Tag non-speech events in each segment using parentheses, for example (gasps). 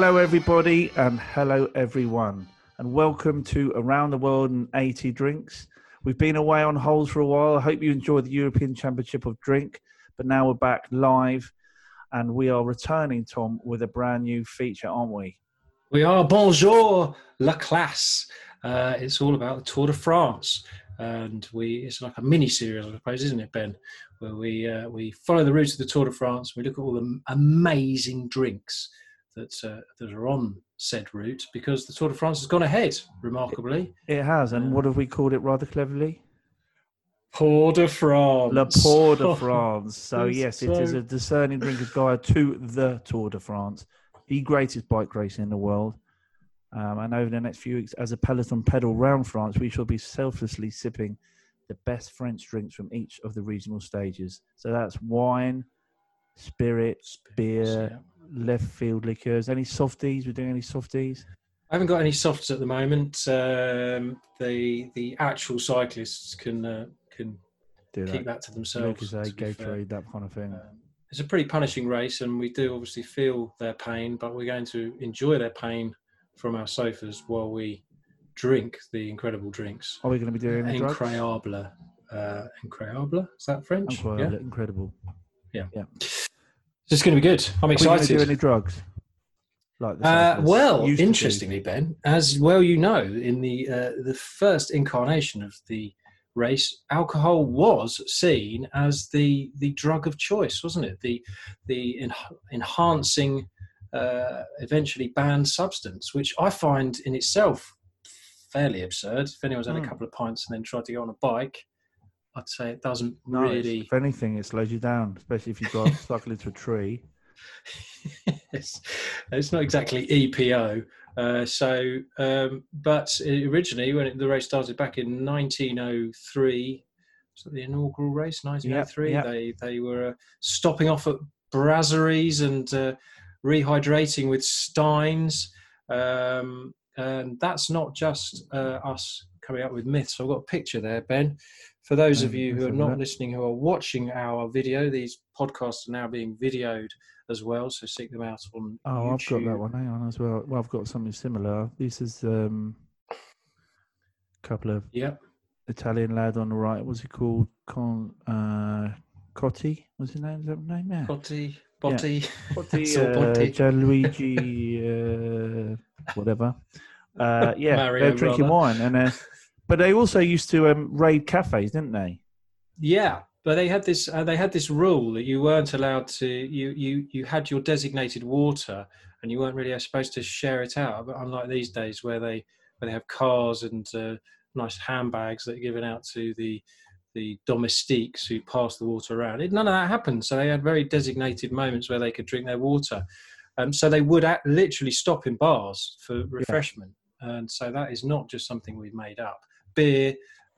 Hello, everybody, and hello, everyone, and welcome to Around the World in 80 Drinks. We've been away on hold for a while. I hope you enjoyed the European Championship of Drink, but now we're back live, and we are returning, Tom, with a brand new feature, aren't we? We are bonjour la classe. Uh, it's all about the Tour de France, and we it's like a mini series, I suppose, isn't it, Ben? Where we uh, we follow the route of the Tour de France. We look at all the amazing drinks that uh, that are on said route because the Tour de France has gone ahead remarkably. It has, and what have we called it rather cleverly? Pour de France. La Pour de (laughs) France. So, yes, it is so- a discerning drinker's guide to the Tour de France, the greatest bike race in the world. Um, and over the next few weeks, as a peloton pedal round France, we shall be selflessly sipping the best French drinks from each of the regional stages. So that's wine, spirits, beer, Yeah. Left field liqueurs. Any softies? We're doing any softies? I haven't got any softs at the moment. Um, the the actual cyclists can uh, can Do keep that. that to themselves. Lucozade, to be fair. Gatorade, that kind of thing. Um, it's a pretty punishing race, and we do obviously feel their pain, but we're going to enjoy their pain from our sofas while we drink the incredible drinks. Are we going to be doing? Incroyable. Uh, incroyable. Is that French? Incroyable. Yeah. Incredible. It's going to be good. I'm excited. Are we going to do any drugs? Like Uh, well, interestingly, Ben, as well you know, in the uh, the first incarnation of the race, alcohol was seen as the the drug of choice, wasn't it? The the en- enhancing, uh, eventually banned substance, which I find in itself fairly absurd. If anyone's had Hmm. a couple of pints and then tried to go on a bike, I'd say it doesn't No, really. if anything, it slows you down, especially if you got (laughs) stuck into a tree. it's, it's not exactly EPO. Uh, so, um, but originally, when it, the race started back in 1903, so the inaugural race, 1903, yep. they they were uh, stopping off at brasseries and uh, rehydrating with steins. Um, and that's not just uh, us coming up with myths. I've got a picture there, Ben. For those of you who are not listening, who are watching our video, these podcasts are now being videoed as well. So seek them out on Oh, YouTube. I've got that one. Hang on as well. Well, I've got something similar. This is um, a couple of Yep. Italian lad on the right. What's he called? Con uh, Cotti. What's his name? Is that name? Yeah. Botti. Botti. Cotti. (laughs) It's all Uh, Botti. Gianluigi. (laughs) Uh, whatever. Uh, yeah, Mario they're drinking brother. wine, and uh, but they also used to um, raid cafes, didn't they? Yeah, but they had this. Uh, they had this rule that you weren't allowed to. You you you had your designated water, and you weren't really supposed to share it out. But unlike these days, where they where they have cars and uh, nice handbags that are given out to the the domestiques who pass the water around, it, none of that happened. So they had very designated moments where they could drink their water. Um, so they would act, literally stop in bars for refreshment, and so that is not just something we've made up. Beer,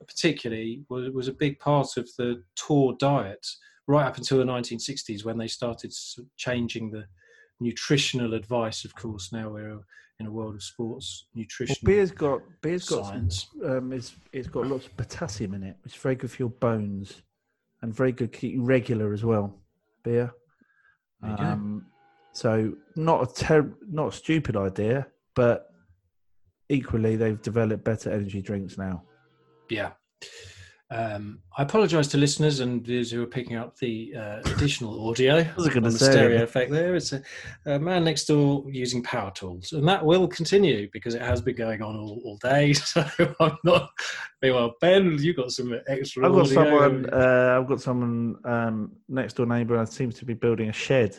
particularly, was, was a big part of the tour diet right up until the 1960s when they started changing the nutritional advice. Of course, now we're in a world of sports Well, nutrition beer's got beer's got some science. um, it's it's got lots of potassium in it, which is very good for your bones, and very good to keep regular as well. Beer. There you go. Um, so not a ter- not a stupid idea, but equally they've developed better energy drinks now. Yeah. Um, I apologise to listeners and those who are picking up the uh, additional audio was gonna on the say? stereo effect there. It's a, a man next door using power tools, and that will continue because it has been going on all, all day. (laughs) So I'm not. Meanwhile, Ben, you got some extra. I've got audio. someone. Uh, I've got someone um, next door neighbour that seems to be building a shed.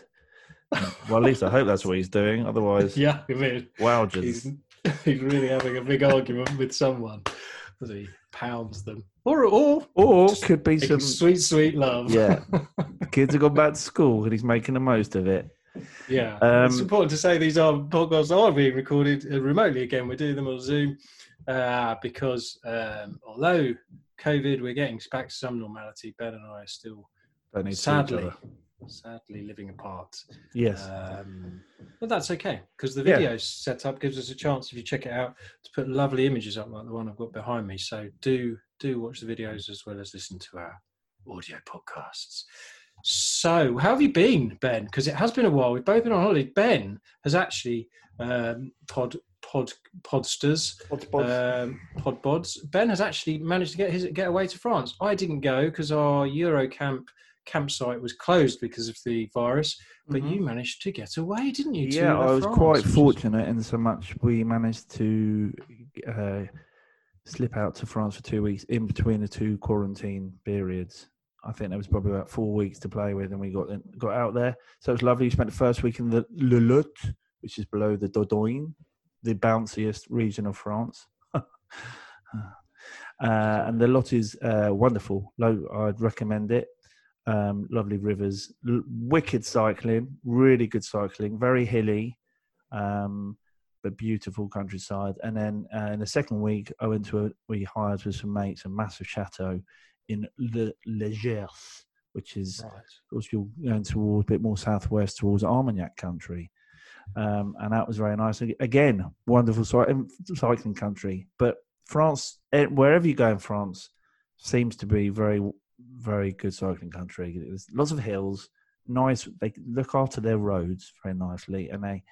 well, at least I hope that's what he's doing. Otherwise, (laughs) yeah, I mean, wow, he's, he's really having a big argument with someone as he pounds them, or or or Just could be some. sweet, sweet love. Yeah. (laughs) Kids have gone back to school and he's making the most of it. Yeah, Um, it's important to say these are podcasts are being recorded uh, remotely. Again, we're doing them on Zoom uh, because um, although COVID, we're getting back to some normality. Ben and I are still Don't need to each sadly. Sadly living apart. Yes. Um, but that's okay because the Yeah. video setup gives us a chance, if you check it out, to put lovely images up like the one I've got behind me. So do do watch the videos as well as listen to our audio podcasts. So, how have you been, Ben? Because it has been a while. We've both been on holiday. Ben has actually um, pod pod podsters, um, pod bods. Ben has actually managed to get his get away to France. I didn't go because our Eurocamp campsite was closed because of the virus. But Mhm. you managed to get away, didn't you? Yeah, I was France, quite fortunate in so much we managed to uh, slip out to France for two weeks in between the two quarantine periods. I think there was probably about four weeks to play with, and we got in, got out there. So it was lovely. We spent the first week in the Le Lot, which is below the Dordogne, the bounciest region of France. (laughs) Uh, and the lot is uh, wonderful. Lo- I'd recommend it. Um, lovely rivers, L- wicked cycling, really good cycling, very hilly, um, but beautiful countryside. And then uh, in the second week, I went to a, we hired with some mates a massive chateau in Le, Le Gers, which is Right. of course you're going towards a bit more southwest towards Armagnac country. Um, and that was very nice. Again, wonderful cycling country. But France, eh, wherever you go in France, seems to be very, very good cycling country. There's lots of hills, nice. They look after their roads very nicely, and they,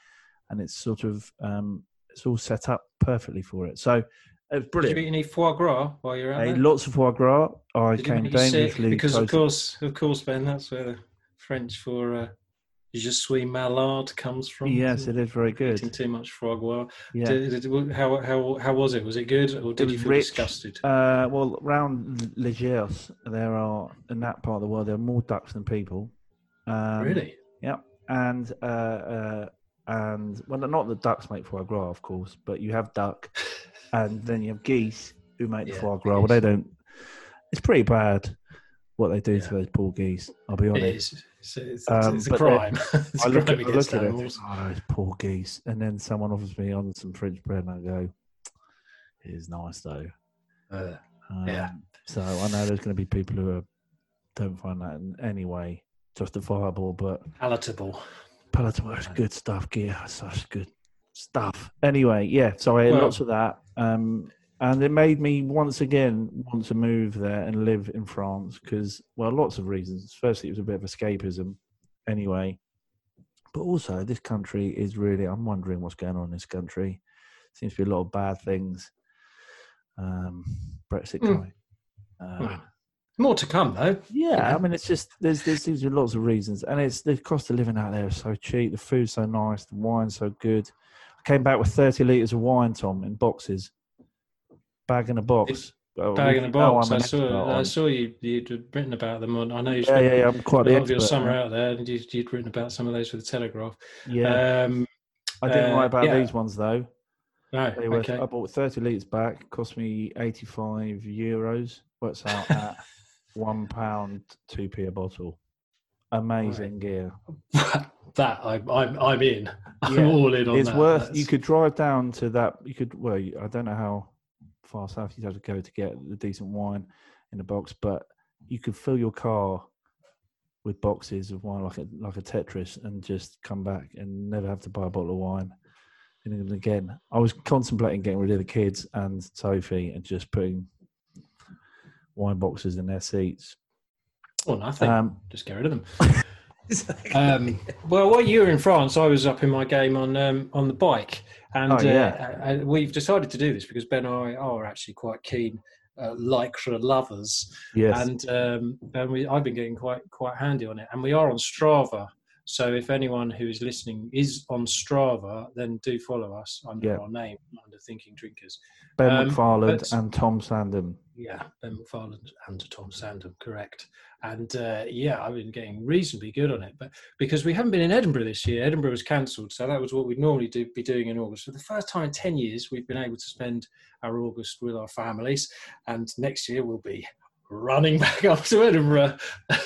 and it's sort of, um, it's all set up perfectly for it. So it's was Did you brilliant. eat any foie gras while you're out Hey, there? lots of foie gras. I Did came you sick? dangerously Because close. of course, of course, Ben, that's where the French for uh, "je suis malade" comes from. yes, it is very good. Eating too much foie gras. Yeah. Did, did- how, how, how was it? Was it good, or did you feel rich. disgusted? Uh, well, around Le Gers, there are in that part of the world there are more ducks than people. Um, really? Yeah, and uh, uh, and well, not the ducks make foie gras, of course, but you have duck, (laughs) and then you have geese who make the Yeah, foie gras. Well, they don't. It's pretty bad what they do Yeah. to those poor geese. I'll be honest. is. It's, it's, Um, it's a but crime. (laughs) it's I a look crime at, I look at it, oh, those poor geese, and then someone offers me on some French bread, and I go, "It is nice though." Uh, Um, Yeah. So I know there's going to be people who are, don't find that in any way justifiable, but palatable. palatable is good stuff. Gear, such good stuff. Anyway, yeah. So I had Well- lots of that, um, and it made me once again want to move there and live in France because, well, lots of reasons. Firstly, it was a bit of escapism, anyway. But also, this country is really. I'm wondering what's going on in this country. Seems to be a lot of bad things. Um, Brexit Mm. coming. Uh, More to come, though. yeah, I mean, it's just there's there seems to be lots of reasons, and it's the cost of living out there is so cheap. The food's so nice, the wine's so good. I came back with thirty liters of wine, Tom, in boxes, bag in a box. Well, Bag in you the box. I saw. I saw you. You'd written about them on. I know you Yeah, yeah, yeah, I'm quite a lot of your summer out there, and you'd, you'd written about some of those for the Telegraph. Yeah, Um, I didn't uh, write about yeah. these ones though. no, They were, okay. I bought thirty liters back. Cost me eighty-five euros. Works out (laughs) at one pound two p a bottle. Amazing gear. (laughs) that I'm, I'm, I'm in. I'm all in on it's that. worth. You could drive down to that. You could. Well, I don't know how far south you'd have to go to get the decent wine in a box, but you could fill your car with boxes of wine like a like a Tetris, and just come back and never have to buy a bottle of wine. And then again, I was contemplating getting rid of the kids and Sophie and just putting wine boxes in their seats. Well, nothing. Um, Just get rid of them. (laughs) Um, well, while you were in France, I was up in my game on um, on the bike, and Oh, yeah. uh, we've decided to do this because Ben and I are actually quite keen uh, lycra lovers, yes, and um, and we I've been getting quite quite handy on it, and we are on Strava. So if anyone who is listening is on Strava, then do follow us under Yeah. our name, under Thinking Drinkers. Ben um, McFarland and Tom Sandham. Yeah, Ben McFarland and Tom Sandham, correct. And uh, yeah, I've been getting reasonably good on it, but because we haven't been in Edinburgh this year, Edinburgh was cancelled, so that was what we'd normally do, be doing in August. For the first time in ten years, we've been able to spend our August with our families, and next year we'll be running (laughs) back up to Edinburgh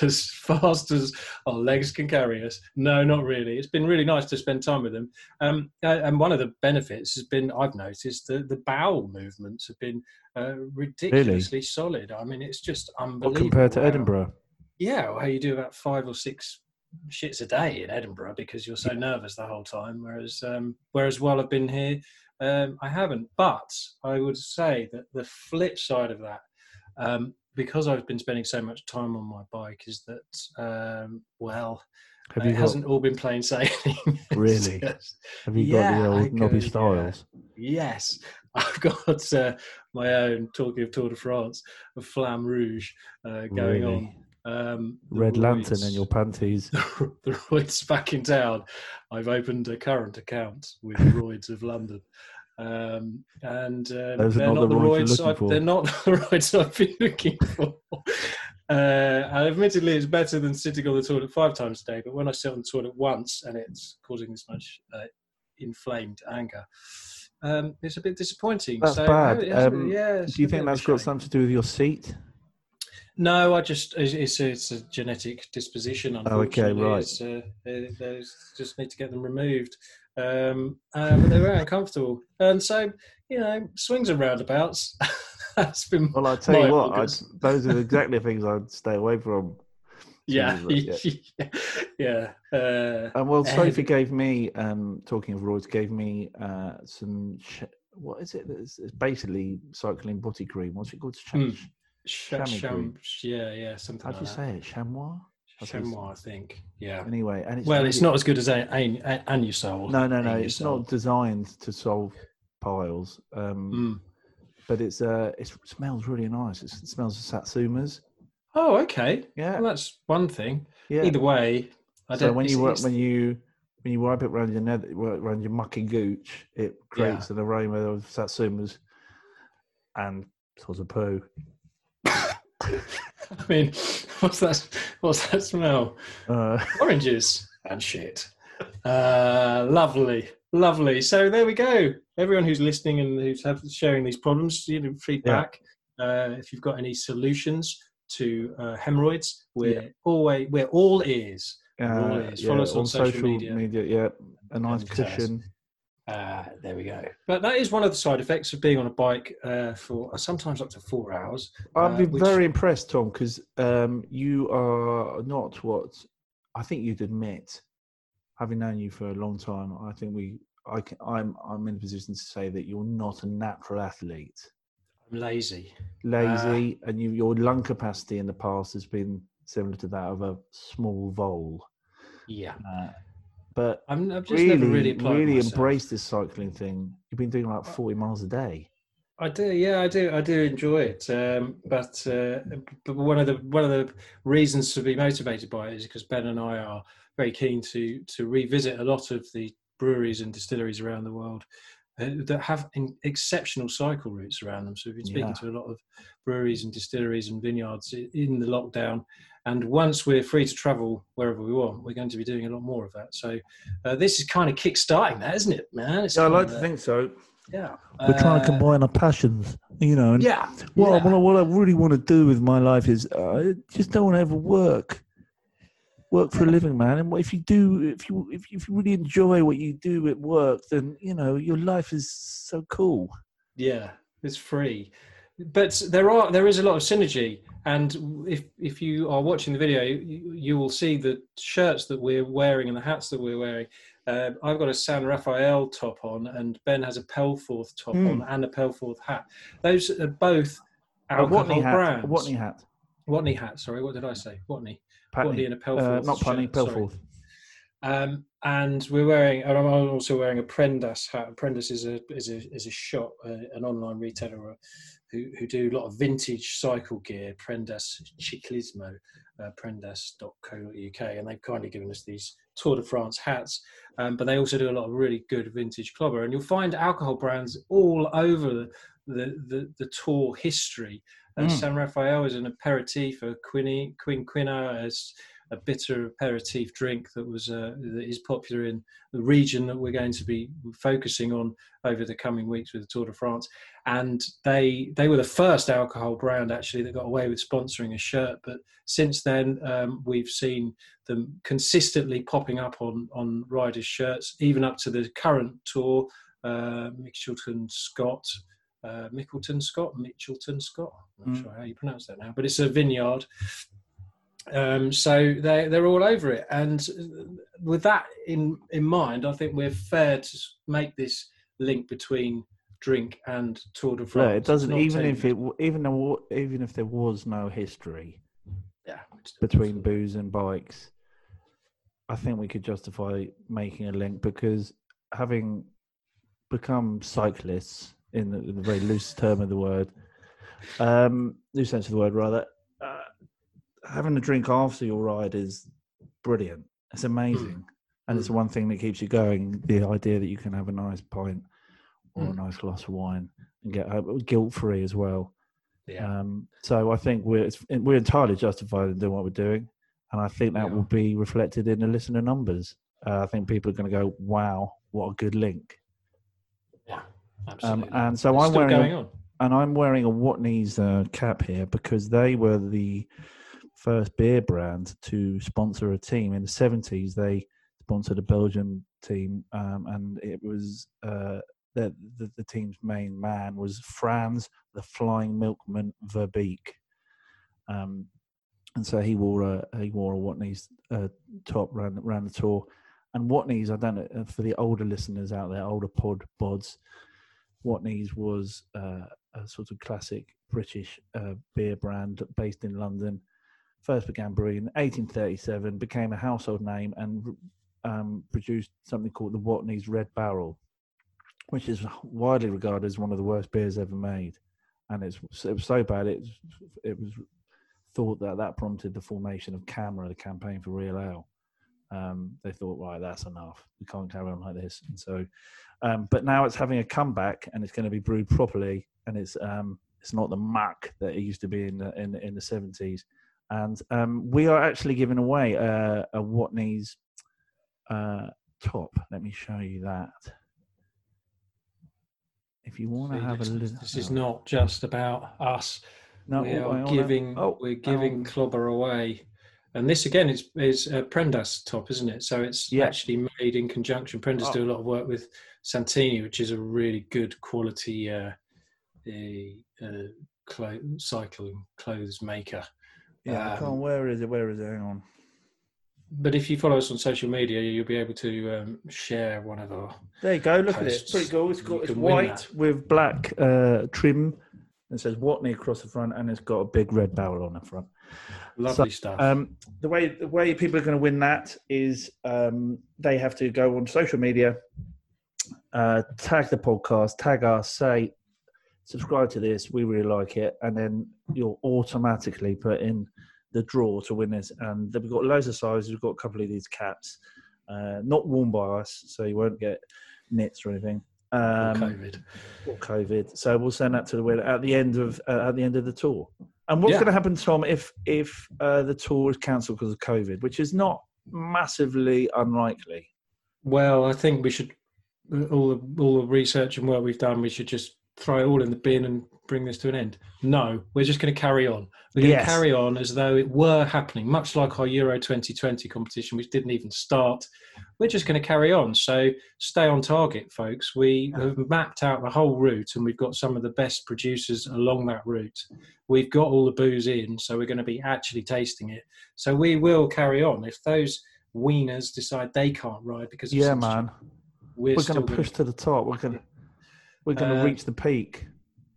as fast as our legs can carry us. No, not really. It's been really nice to spend time with them. Um, and one of the benefits has been, I've noticed, the, the bowel movements have been uh, ridiculously solid. I mean, it's just unbelievable. compared to how- Edinburgh? Yeah, well, how you do about five or six shits a day in Edinburgh because you're so nervous the whole time. Whereas, um, whereas while I've been here, um, I haven't. But I would say that the flip side of that, um, because I've been spending so much time on my bike is that um, well, Have it got, hasn't all been plain sailing. (laughs) Really? just- have you got yeah, the old knobby styles? Yes, (laughs) I've got uh, my own. Talking of Tour de France, a Flamme Rouge uh, going on. Um, Red lantern in your panties. (laughs) the Royds back in town. I've opened a current account with Royds of London. Um, and um, they're not the the Royds you're Royds. looking I've, they're not (laughs) the Royds I've been looking for. Uh, admittedly, it's better than sitting on the toilet five times a day. But when I sit on the toilet once and it's causing this much uh, inflamed anger, um, it's a bit disappointing. That's so, bad. no, Um, yeah, Do you think that's got something to do with your seat? No, I just it's it's a, it's a genetic disposition. Oh, okay, right. Uh, they, they just need to get them removed. Um, uh, but they're very uncomfortable, and so you know, swings and roundabouts. (laughs) That's been Well, I tell you what, I'd, those are exactly things I'd stay away from. yeah, yeah, (laughs) yeah. Uh, And well, Sophie gave me, um, talking of roids, gave me uh, some. Sh- what is it? It's, it's basically cycling body cream. What's it called? Sh- Mm. sh- sh- chamois sham, cream. yeah, yeah, something How do like you that. say it? Chamois. I think I think. Yeah. Anyway, and it's Well, it's not as good as a, a, a, Anusol. No, no, no. It's Anusol. not designed to solve piles. Um, Mm. but it's uh, it smells really nice. It's, it smells of satsumas. Oh, okay. Yeah, Well, that's one thing. yeah. Either way, I so don't. when you wi- it's- when you when you wipe it around your nether, around your mucky gooch, it creates an aroma of satsumas and sort of poo. (coughs) (coughs) (coughs) (laughs) I mean, what's that? What's that smell? Uh, Oranges and shit. Uh, lovely, lovely. So there we go. Everyone who's listening and who's have, sharing these problems, you know, feedback. Uh, if you've got any solutions to uh, hemorrhoids, we're always we're all ears. all uh, ears. Follow us on social media. Yeah, a nice And cushion. Uh, there we go. But that is one of the side effects of being on a bike uh, for sometimes up to four hours. I'd uh, be which- very impressed, Tom, because um, you are not what I think you'd admit. Having known you for a long time, I think we, I can, I'm, I'm in a position to say that you're not a natural athlete. I'm lazy. Lazy, and you, your lung capacity in the past has been similar to that of a small vole. Yeah, Uh, but I'm, I've just really, never really really myself. embrace this cycling thing. You've been doing like 40 miles a day. I do, yeah, I do, I do enjoy it. Um, but uh, but one of the one of the reasons to be motivated by it is because Ben and I are very keen to to revisit a lot of the breweries and distilleries around the world uh, that have in, exceptional cycle routes around them. So we've been speaking Yeah. to a lot of breweries and distilleries and vineyards in the lockdown. And once we're free to travel wherever we want, we're going to be doing a lot more of that. So uh, this is kind of kick-starting that, isn't it, man? It's Yeah, I like to uh, think so. Yeah. We're trying to Uh, combine our passions, you know. And Yeah. What, I- yeah. what, I, what I really want to do with my life is uh, I just don't want to ever work. Work for a living, man. And if you do, if you if you, if you really enjoy what you do at work, then you know your life is so cool. Yeah, it's free. But there are there is a lot of synergy, and if if you are watching the video, you, you will see the shirts that we're wearing and the hats that we're wearing. Uh, I've got a San Rafael top on, and Ben has a Pelforth top Hmm. on and a Pelforth hat. Those are both A alcohol Watney hat. brands. A Watney hat. Watney hat. Sorry, what did I say? Watney. Patney. and a Uh, not shirt. Pelforth. Um, and we're wearing, and I'm also wearing a Prendas hat. Prendas is a is a is a shop, uh, an online retailer uh, who who do a lot of vintage cycle gear. Prendas Ciclismo, uh, Prendas.co.uk, and they've kindly given us these Tour de France hats. Um, but they also do a lot of really good vintage clobber, and you'll find alcohol brands all over the the the, tour history. Mm. San Rafael is an aperitif, a Quini, Quinquina is a bitter aperitif drink that was uh, that is popular in the region that we're going to be focusing on over the coming weeks with the Tour de France. And they they were the first alcohol brand actually that got away with sponsoring a shirt. But since then, um, we've seen them consistently popping up on on riders' shirts, even up to the current tour. Uh, Mitchelton Scott. Uh, Mickleton Scott, Mitchelton Scott. I'm not Mm. sure how you pronounce that now, but it's a vineyard um, so they they're all over it, and with that in in mind, I think we're fair to make this link between drink and Tour de France. Look, it doesn't even if it even though, even if there was no history yeah between booze and bikes, I think we could justify making a link because having become cyclists in the, in the very loose term of the word, um, loose sense of the word rather, uh, having a drink after your ride is brilliant. It's amazing, and it's the one thing that keeps you going. The idea that you can have a nice pint or a Mm. nice glass of wine and get home guilt free as well. yeah Um, so I think we're it's, we're entirely justified in doing what we're doing, and I think that Yeah. will be reflected in the listener numbers. Uh, I think people are going to go, "Wow, what a good link!" Yeah Um, and so It's I'm wearing going a, on and I'm wearing a Watney's uh, cap here because they were the first beer brand to sponsor a team in the 70s. They sponsored a Belgian team, um, and it was uh, the, the the team's main man was Franz, the Flying Milkman Verbeeck. Um, and so he wore a he wore a Watney's uh, top ran ran the tour. And Watney's, I don't know uh, for the older listeners out there, older pod bods, Watney's was uh, a sort of classic British uh, beer brand based in London. First began brewing in 1837, became a household name, and um, produced something called the Watney's Red Barrel, which is widely regarded as one of the worst beers ever made. And it's it was so bad it it was thought that that prompted the formation of CAMRA, the campaign for real ale. Um, they thought, right, that's enough. We can't carry on like this. And so, um, but now it's having a comeback, and it's going to be brewed properly, and it's um, it's not the muck that it used to be in the in, in the seventies. And um, we are actually giving away a, a Watney's uh, top. Let me show you that. If you want to have a this, little, this is not just about us no, we oh, are giving oh, we're giving clobber away and this again is is uh, Prendas top isn't it so it's Yeah. actually made in conjunction Prendas Oh. do a lot of work with Santini which is a really good quality uh, a, uh, clo- cycling clothes maker Yeah, I um, can't. Where is it? Where is it? Hang on. but if you follow us on social media you'll be able to um, share one of our There you go. Look at it. posts. Pretty cool. It's got it's white with black uh, trim. It says Watney across the front, and it's got a big red barrel on the front. Lovely stuff Um, the way the way people are going to win that is um, they have to go on social media, uh, tag the podcast, tag us, say subscribe to this. We really like it, and then you'll automatically put in the draw to win this. And we've got loads of sizes. We've got a couple of these caps, uh, not worn by us, so you won't get nits or anything. Or Um, COVID or COVID. So we'll send that to the winner at the end of uh, at the end of the tour. And what's Yeah. going to happen, Tom, if if uh, the tour is cancelled because of COVID, which is not massively unlikely? Well, I think we should all the all the research and work we've done. We should just throw it all in the bin and bring this to an end. No, we're just going to carry on. We're going Yes. to carry on as though it were happening, much like our Euro 2020 competition, which didn't even start. We're just going to carry on. So stay on target, folks. We have mapped out the whole route, and we've got some of the best producers along that route. We've got all the booze in, so we're going to be actually tasting it. So we will carry on. If those wieners decide they can't ride because Yeah, man. we're, We're going to push to the top. We're going to we're going to Uh, reach the peak.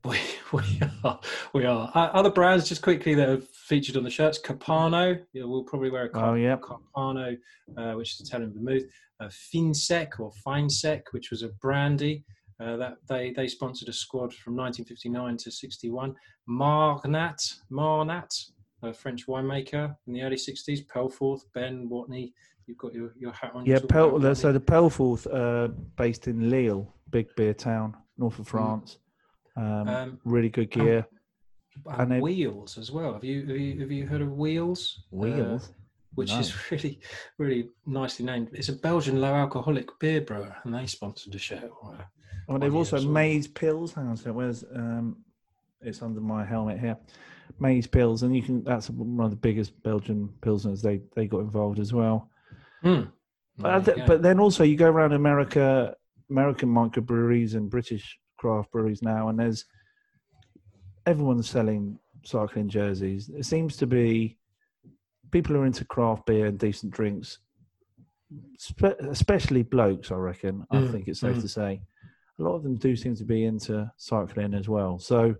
We, (laughs) we are. We are. Uh, other brands, just quickly, that have featured on the shirts. Carpano. Yeah, we'll probably wear a Cap- Oh, yeah. Carpano, uh, which is Italian vermouth. Uh, Finsec or Finsec, which was a brandy. Uh, that they they sponsored a squad from 1959 to 61. Marnat, Marnat, a French winemaker in the early 60s. Pelforth, Ben Watney. You've got your, your hat on. Yeah, Pel, so the Pelforth, uh, based in Lille, big beer town, north of France. Um, Um, really good gear. and and they- Wheels as well. Have you have you, have you heard of Wheels? Uh, Wheels. which No. is (laughs) really, really nicely named. It's a Belgian low alcoholic beer brewer, and they sponsored a shirt. Oh, one they've also well. Maes Pils. Hang on second. Where's um? It's under my helmet here. Maes Pils, and you can. That's one of the biggest Belgian pilsners. They they got involved as well. Hmm. But, go. but then also you go around America, American microbreweries and British craft breweries now, and there's everyone's selling cycling jerseys. It seems to be people who are into craft beer and decent drinks, spe- especially blokes. I reckon. I Mm, think it's safe mm. to say a lot of them do seem to be into cycling as well. So,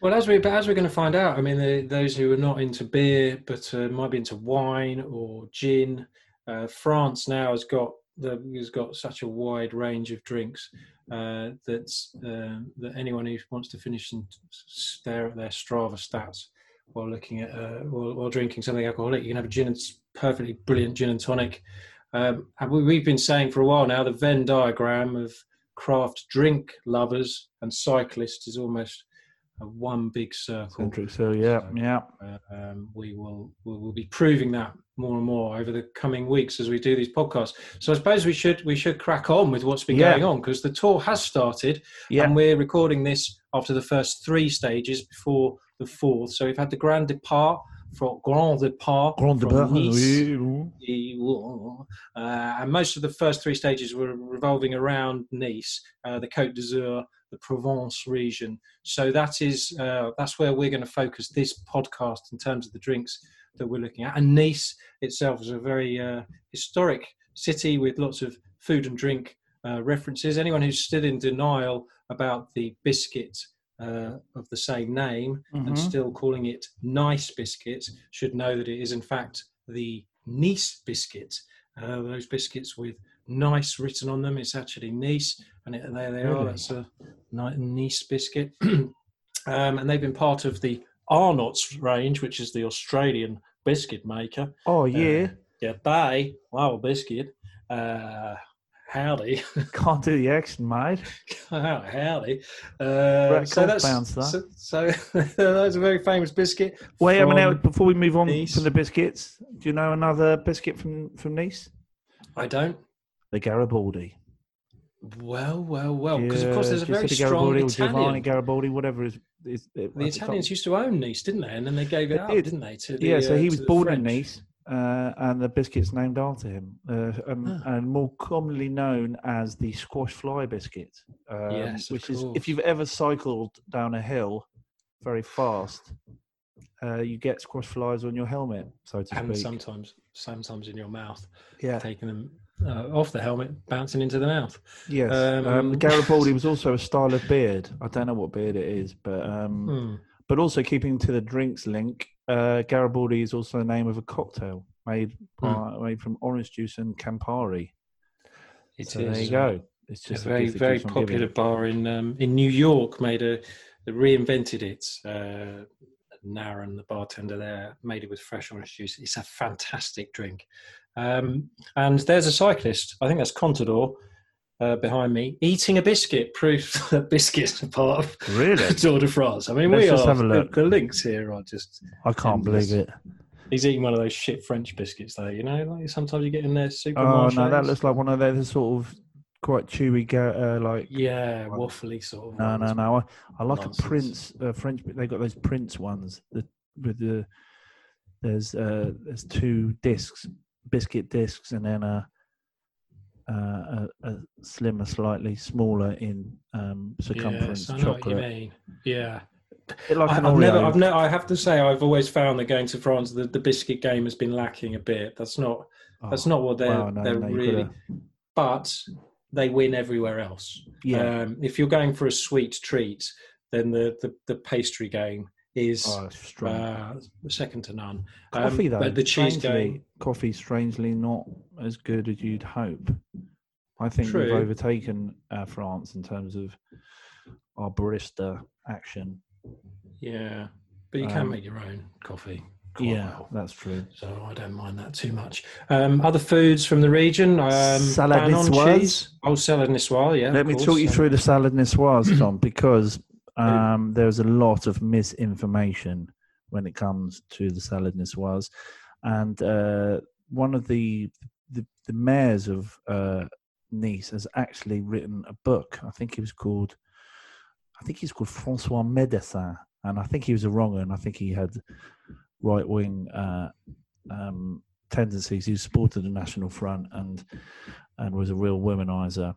well, as we but as we're going to find out, I mean, the, those who are not into beer but uh, might be into wine or gin, uh, France now has got the, has got such a wide range of drinks uh, that uh, that anyone who wants to finish and stare at their Strava stats while looking at uh, while, while, drinking something alcoholic, you can have a gin and perfectly brilliant gin and tonic. Um, and we, we've been saying for a while now the Venn diagram of craft drink lovers and cyclists is almost one big circle. So yeah, so, yeah. Um, we will we will be proving that more and more over the coming weeks as we do these podcasts. So I suppose we should we should crack on with what's been yeah. going on because the tour has started, yeah. and we're recording this after the first three stages before the fourth. So we've had the Grand Depart from Grand Depart Grand from Nice, uh, and most of the first three stages were revolving around Nice, uh, the Côte d'Azur, the Provence region. So that is uh, that's where we're going to focus this podcast in terms of the drinks that we're looking at. And Nice itself is a very uh, historic city with lots of food and drink uh, references. Anyone who's still in denial about the biscuit uh, of the same name mm-hmm. and still calling it nice biscuits should know that it is in fact the Nice biscuit. Uh, those biscuits with nice written on them. It's actually Nice, and it, there they really? are. That's a Nice biscuit. (clears throat) um, and they've been part of the Arnott's range, which is the Australian biscuit maker. Oh, yeah. Uh, yeah, they, wow, biscuit. Uh, howdy. (laughs) Can't do the action, mate. oh, howdy. Uh, so that's bounce, that. so, so (laughs) that's a very famous biscuit. Wait, I mean, now, before we move on nice. from the biscuits, do you know another biscuit from from Nice? I don't. The Garibaldi. Well, well, well. Because yeah, of course, there's a very strong Italian. Giovanni Garibaldi, whatever is. is it, the Italians used to own Nice, didn't they? And then they gave it they up, did. not they? The, yeah, so he uh, was born in Nice, uh, and the biscuit's named after him, uh, and, oh. and, more commonly known as the squash fly biscuit. Um, yes, which is if you've ever cycled down a hill very fast, uh, you get squash flies on your helmet, so to and speak. sometimes, sometimes in your mouth. Yeah, taking them uh, off the helmet, bouncing into the mouth. Yes. Um, um, Garibaldi (laughs) was also a style of beard. I don't know what beard it is, but um, hmm. but also keeping to the drinks link, uh, Garibaldi is also the name of a cocktail made hmm. made from orange juice and Campari. It so is, There you go. It's just a very very popular bar in um, in New York. Made a reinvented it. Uh, Naren, the bartender there, made it with fresh orange juice. It's a fantastic drink. Um, and there's a cyclist, I think that's Contador, uh, behind me, eating a biscuit proof (laughs) that biscuits are part of really? (laughs) Tour de France. I mean, Let's we are the links here are just. I can't believe it. He's eating one of those shit French biscuits, though. You know, like sometimes you get in there supermarkets. Oh no, that looks like one of those sort of quite chewy, uh, like yeah, waffly sort of. No, no, no. I, I like Nonsense. a Prince uh, French. They got those Prince ones. The with the there's uh there's two discs biscuit discs and then a, a, a slimmer, slightly smaller in um, circumference yes, chocolate. Yeah. Like I, have never, I've never, I have to say, I've always found that going to France, the, the biscuit game has been lacking a bit. That's not, oh, that's not what they're, wow, no, they're no, really. But they win everywhere else. Yeah. Um, if you're going for a sweet treat, then the, the, the pastry game is oh, uh, second to none. Coffee um, though, but the cheese game, coffee strangely not as good as you'd hope. I think True. we've overtaken uh, France in terms of our barista action. Yeah, but you um, can make your own coffee. Yeah, well. that's true. So I don't mind that too much. Um, other foods from the region, um, salad niçoise. Oh, salad niçoise. Yeah. Let me course. talk you through the salad niçoise, Tom, because um, there's a lot of misinformation when it comes to the salad niçoise, and uh, one of the, the, the mayors of uh, Nice has actually written a book. I think he was called, I think he's called Francois Médecin, and I think he was a wrong and I think he had right wing uh, um, tendencies. He supported the National Front and and was a real womanizer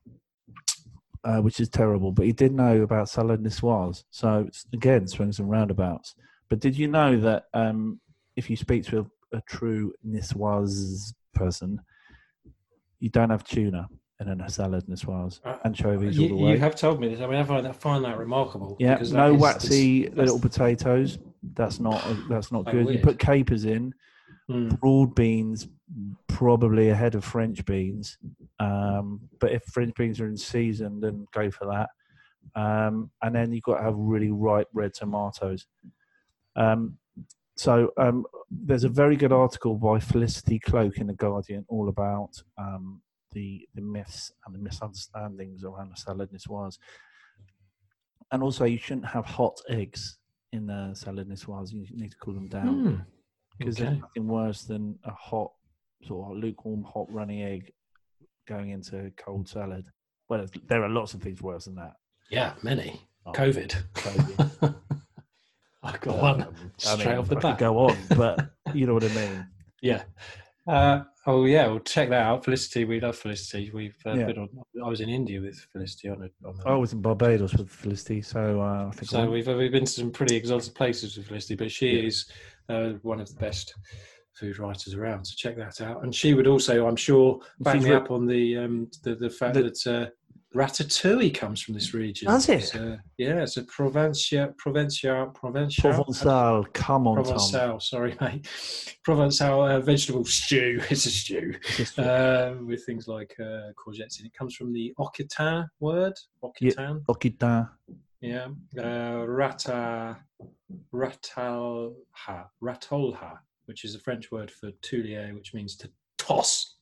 uh, which is terrible. But he did know about salad niçoise. So again, swings and roundabouts. But did you know that um, if you speak to a, a true niçoise person, you don't have tuna in a salad Niçoise. Uh, Anchovies all You, the way. you have told me this. I mean, I find that, find that remarkable. yeah, because no is- waxy little potatoes. That's not that's not good. You put capers in, Mm, broad beans, probably ahead of French beans. Um, but if French beans are in season, then go for that. Um, and then you've got to have really ripe red tomatoes. Um, so um, there's a very good article by Felicity Cloake in the Guardian all about um, the the myths and the misunderstandings around the salad niçoise. And also, you shouldn't have hot eggs in the salad niçoise. You need to cool them down mm, because okay. there's nothing worse than a hot, sort of lukewarm, hot runny egg going into cold salad. Well, there are lots of things worse than that. Yeah, many. Oh, COVID. COVID. (laughs) I got one Um, I straight mean, off the I bat. go on, but (laughs) you know what I mean. Yeah. Uh, oh yeah, well check that out. Felicity, we love Felicity. We've uh, Yeah. been on. I was in India with Felicity on a. On a I was in Barbados with Felicity, so uh, I think so we've we've been to some pretty exotic places with Felicity, but she Yeah. is uh, one of the best food writers around. So check that out. And she would also, I'm sure, back me up on the um, the, the fact The- that uh, ratatouille comes from this region. Does it? It's, uh, yeah, it's a Provencia, Provencia, Provencia. Provençal. Come on, Tom. Provençal, sorry, (laughs) mate. Provençal uh, vegetable stew. (laughs) It's a stew uh, with things like uh, courgettes in it. Comes from the Occitan word. Occitan, Occitane. Yeah. Uh, rata, ratalha, ratolha, which is a French word for toulier, which means to toss.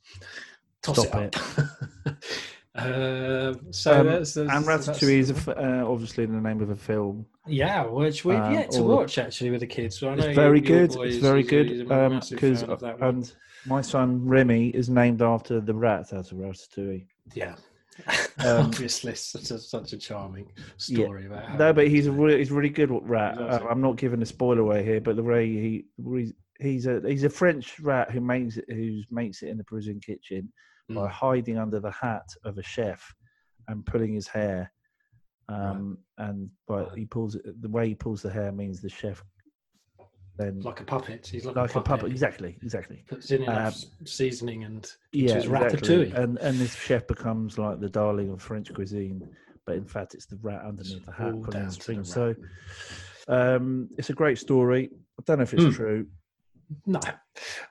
Toss Stop it up. (laughs) uh, so Um, that's, that's, And Ratatouille is a f- uh, obviously the name of a film. yeah, which we've Um, yet to all the- watch actually with the kids. So I know It's very good. It's very is good um, because fan of that one. and my son Remy is named after the rat out of Ratatouille. Yeah. Um, (laughs) Obviously, such a, such a charming story about how. No, but he's a really, he's really good at rat. Uh. I'm not giving a spoiler away here, but the way he he's- a he's a French rat who makes it who makes it in the prison kitchen by Mm. hiding under the hat of a chef and pulling his hair. Um, and but Right. he pulls it. The way he pulls the hair means the chef then like, like a puppet. He's like, a a puppet. puppet. Exactly, exactly. Puts in enough Um, seasoning and Yeah, exactly. And and this chef becomes like the darling of French cuisine, but in fact it's the rat underneath the hat pulling the strings. So um, it's a great story. I don't know if it's Mm. true. No.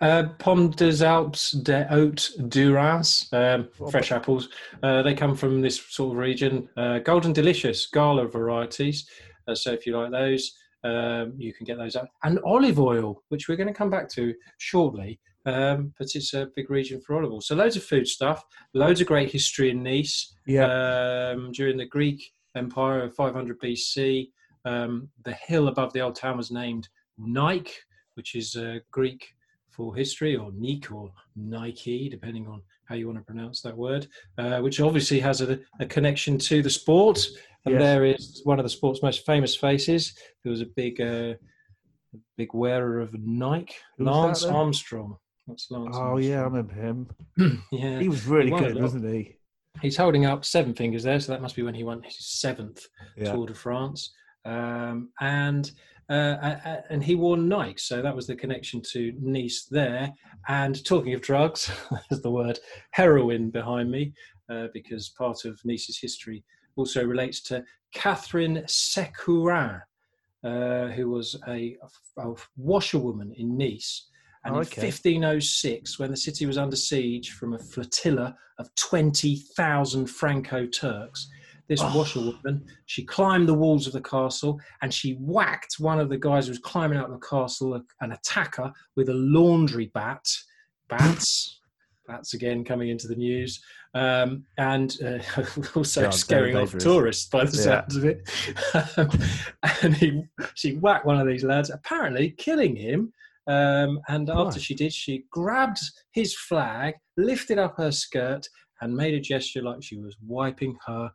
Uh, Pomme des Alpes de Haute Durance, um, fresh apples. Uh, they come from this sort of region. Uh, Golden Delicious, Gala varieties. Uh, so if you like those, um, you can get those up. And olive oil, which we're going to come back to shortly. Um, but it's a big region for olive oil. So loads of food stuff, loads of great history in Nice. Yeah, Um, during the Greek Empire of 500 BC, um, the hill above the old town was named Nike, which is uh, Greek for history, or Nik or Nike, depending on how you want to pronounce that word, uh, which obviously has a, a connection to the sport. And Yes. there is one of the sport's most famous faces. There was a big, uh, big wearer of Nike, Who was that Lance? Armstrong. That's Lance oh yeah, I remember him. (clears throat) yeah. He was really a good, wasn't he? He's holding up seven fingers there, so that must be when he won his seventh Yeah. Tour de France. Um, and uh, and he wore Nike, so that was the connection to Nice there. And talking of drugs, (laughs) there's the word heroin behind me, uh, because part of Nice's history also relates to Catherine Ségurane, uh, who was a, a washerwoman in Nice. And Oh, in 1506, when the city was under siege from a flotilla of 20,000 Franco Turks, this Oh. washerwoman, she climbed the walls of the castle and she whacked one of the guys who was climbing out of the castle, an attacker, with a laundry bat. Bats, (laughs) bats again coming into the news, um, and uh, (laughs) also very scaring off tourists by the Yeah. sounds of it. Um, and he, she whacked one of these lads, apparently killing him. Um, and after Right. she did, she grabbed his flag, lifted up her skirt, and made a gesture like she was wiping her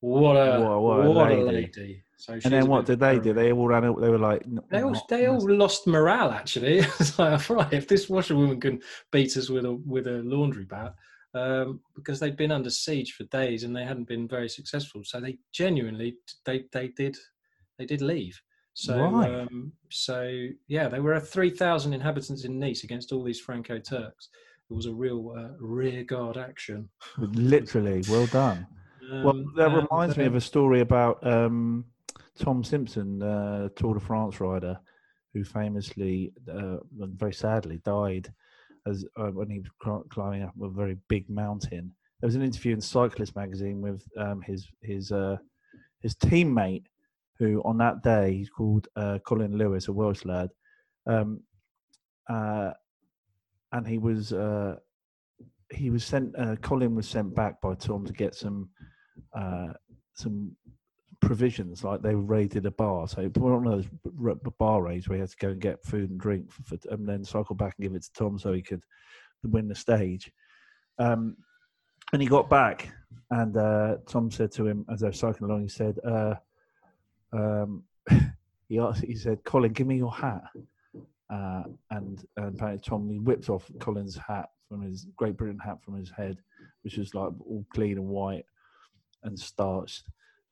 What a What- what, what a a lady. lady! So And then what did a they do? They all ran out. They were like, They all, they all lost morale. Actually, (laughs) it's like right, if this washerwoman can beat us with a with a laundry bat, um, because they'd been under siege for days and they hadn't been very successful. So they genuinely they they did they did leave. So Right. um, so yeah, there were three thousand inhabitants in Nice against all these Franco Turks, it was a real uh, rear guard action. (laughs) Literally, well done. Um, well, that uh, reminds me of um, a story about um, Tom Simpson, uh, Tour de France rider, who famously, uh, and very sadly, died as uh, when he was climbing up a very big mountain. There was an interview in Cyclist magazine with um, his his uh, his teammate, who on that day he's called uh, Colin Lewis, a Welsh lad, um, uh, and he was uh, he was sent. Uh, Colin was sent back by Tom to get some uh, some provisions, like they raided a bar. So one of those bar raids where he had to go and get food and drink, for, for, and then cycle back and give it to Tom so he could win the stage. Um, and he got back, and uh, Tom said to him as they were cycling along, he said, uh, um, (laughs) he asked, he said, Colin, give me your hat. Uh, and, and apparently Tom he whipped off Colin's hat from his Great Britain hat from his head, which was like all clean and white and starched.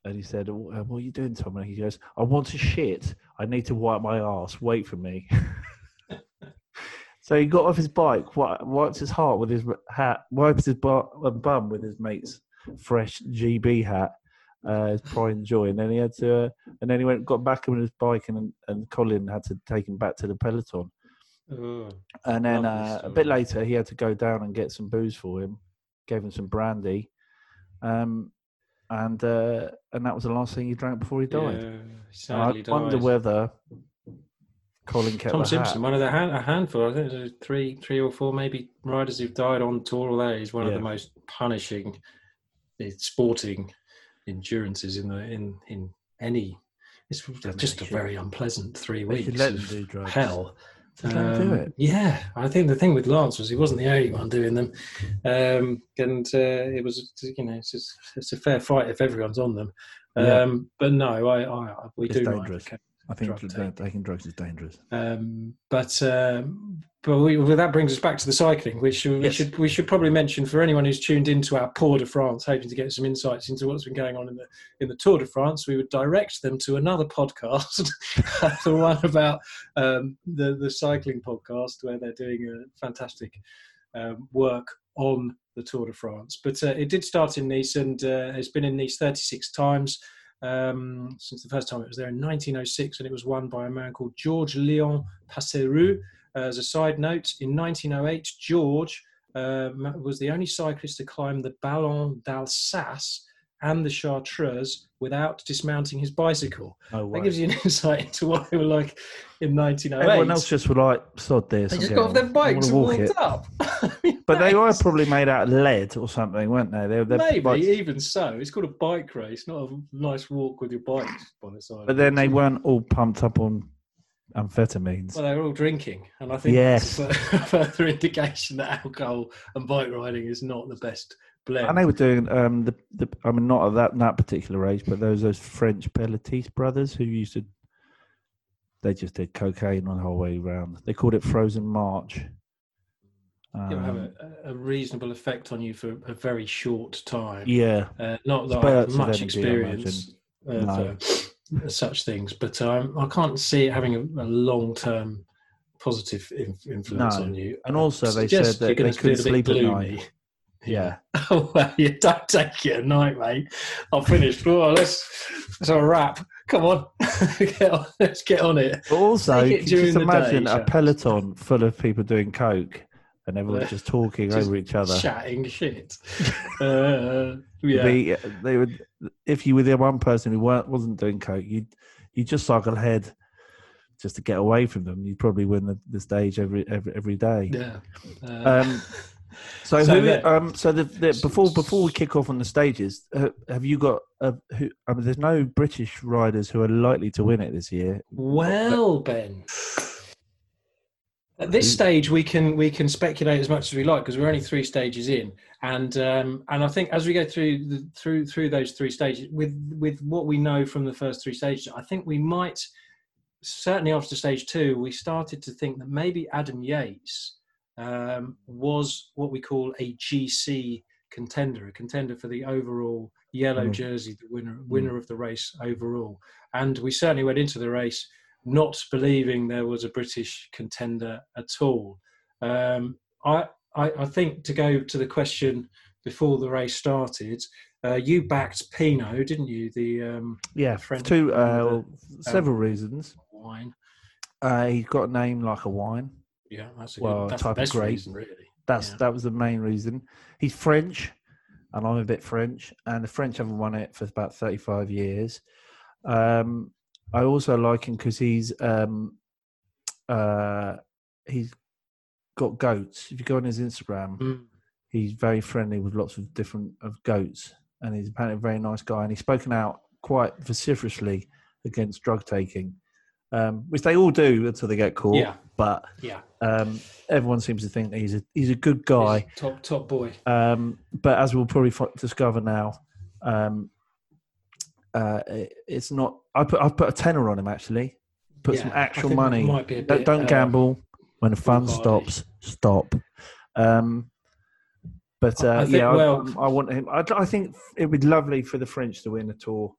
And he said, "Oh, uh, "What are you doing, Tom?" And he goes, "I want to shit. I need to wipe my ass. Wait for me." (laughs) so he got off his bike, wi- wipes his heart with his hat, wipes his uh, bum with his mate's fresh GB hat, uh, his pride and joy. And then he had to, uh, and then he went, got back on his bike, and and Colin had to take him back to the peloton. oh, And then uh, a bit later, he had to go down and get some booze for him. Gave him some brandy, um, and uh, and that was the last thing he drank before he died. yeah, sadly I wonder died. whether Colin kept Tom Simpson, one of the hand, a handful. I think there's three, three or four maybe riders who've died on tour. That is one of the most punishing, eh, sporting endurances in the in in any. It's just a very unpleasant three weeks. should let them of hell. Do Um, it. Yeah, I think the thing with Lance was he wasn't the only one doing them, um, and uh, it was you know it's, just, it's a fair fight if everyone's on them. Yeah. Um, But no, I, I we It's do dangerous. I think drug dr- taking drugs is dangerous. um, but um, but we, well, that brings us back to the cycling, which we Yes. should we should probably mention for anyone who's tuned into our Tour de France, hoping to get some insights into what's been going on in the in the Tour de France. We would direct them to another podcast, (laughs) the one about um, the the cycling podcast, where they're doing a fantastic um, work on the Tour de France. But uh, it did start in Nice, and uh, it's been in Nice 36 times um, since the first time it was there in 1906, and it was won by a man called George Leon Passerieu. Uh, as a side note, in 1908, George um, was the only cyclist to climb the Ballon d'Alsace and the Chartreuse without dismounting his bicycle. No. That gives you an (laughs) insight into what they were like in 1908. Everyone else just were like, sod this. they just got off their on. I wanna bikes and walked it. up. (laughs) I mean, But they were probably made out of lead or something, weren't they? They, they Maybe bikes- even so, it's called a bike race, not a nice walk with your bike by the side. but then they weren't all pumped up on amphetamines. Well, they were all drinking, and I think Yes. that's a (laughs) further indication that alcohol and bike riding is not the best blend. And they were doing um the, the I mean not at that that particular age, but those those French Pélissier brothers who used to they just did cocaine on the whole way around. They called it Frozen March. It will have Um, a, a reasonable effect on you for a very short time. yeah, Uh, not that I have much experience of No. uh, such things, but um, I can't see it having a, a long-term positive inf- influence No. on you. And also they said that they couldn't a sleep at night. Yeah. Oh (laughs) well, you don't take it at night, mate. I'm finished. Well, let's let's have a wrap. Come on, (laughs) get on, let's get on it. But also, it can you just the day, imagine a peloton full of people doing coke and everyone's just talking Just over each other. Chatting shit. (laughs) Uh, yeah. They, they would, if you were the one person who weren't, wasn't doing coke, you'd you just cycle ahead just to get away from them. You'd probably win the, the stage every every every day. yeah. Uh, Um, So, So who? then- um, so the, the, before before we kick off on the stages, uh, have you got? Uh, who? I mean, there's no British riders who are likely to win it this year. Well, Ben. At this stage, we can we can speculate as much as we like because we're only three stages in, and um, and I think as we go through the, through through those three stages, with with what we know from the first three stages, I think we might certainly after stage two, we started to think that maybe Adam Yates um, was what we call a GC contender, a contender for the overall yellow Mm. jersey, the winner winner of the race overall. And we certainly went into the race not believing there was a British contender at all. Um, I I, I think to go to the question before the race started, uh, you backed Pinot, didn't you? The um, Yeah, French two, uh, several reasons. wine. Uh, he's got a name like a wine. Yeah, that's a Well, good, that's type the of best grape. reason, really. That's Yeah. that was the main reason. He's French, and I'm a bit French, and the French haven't won it for about 35 years. Um, I also like him because he's um, uh, he's got goats. If you go on his Instagram, Mm. he's very friendly with lots of different of goats, and he's apparently a very nice guy. And he's spoken out quite vociferously against drug taking, um, which they all do until they get caught. Yeah, But yeah. um, everyone seems to think that he's a he's a good guy. He's top top boy. Um, but as we'll probably fi- discover now, um, uh, it- it's not. I put I put a tenner on him actually. Put some Yeah, I actual money. Might be a Don't, bit, don't uh, gamble when the fun stops. Stop. Um, but uh, I think, yeah, I- well- I, want him. I, I think it would be lovely for the French to win the tour.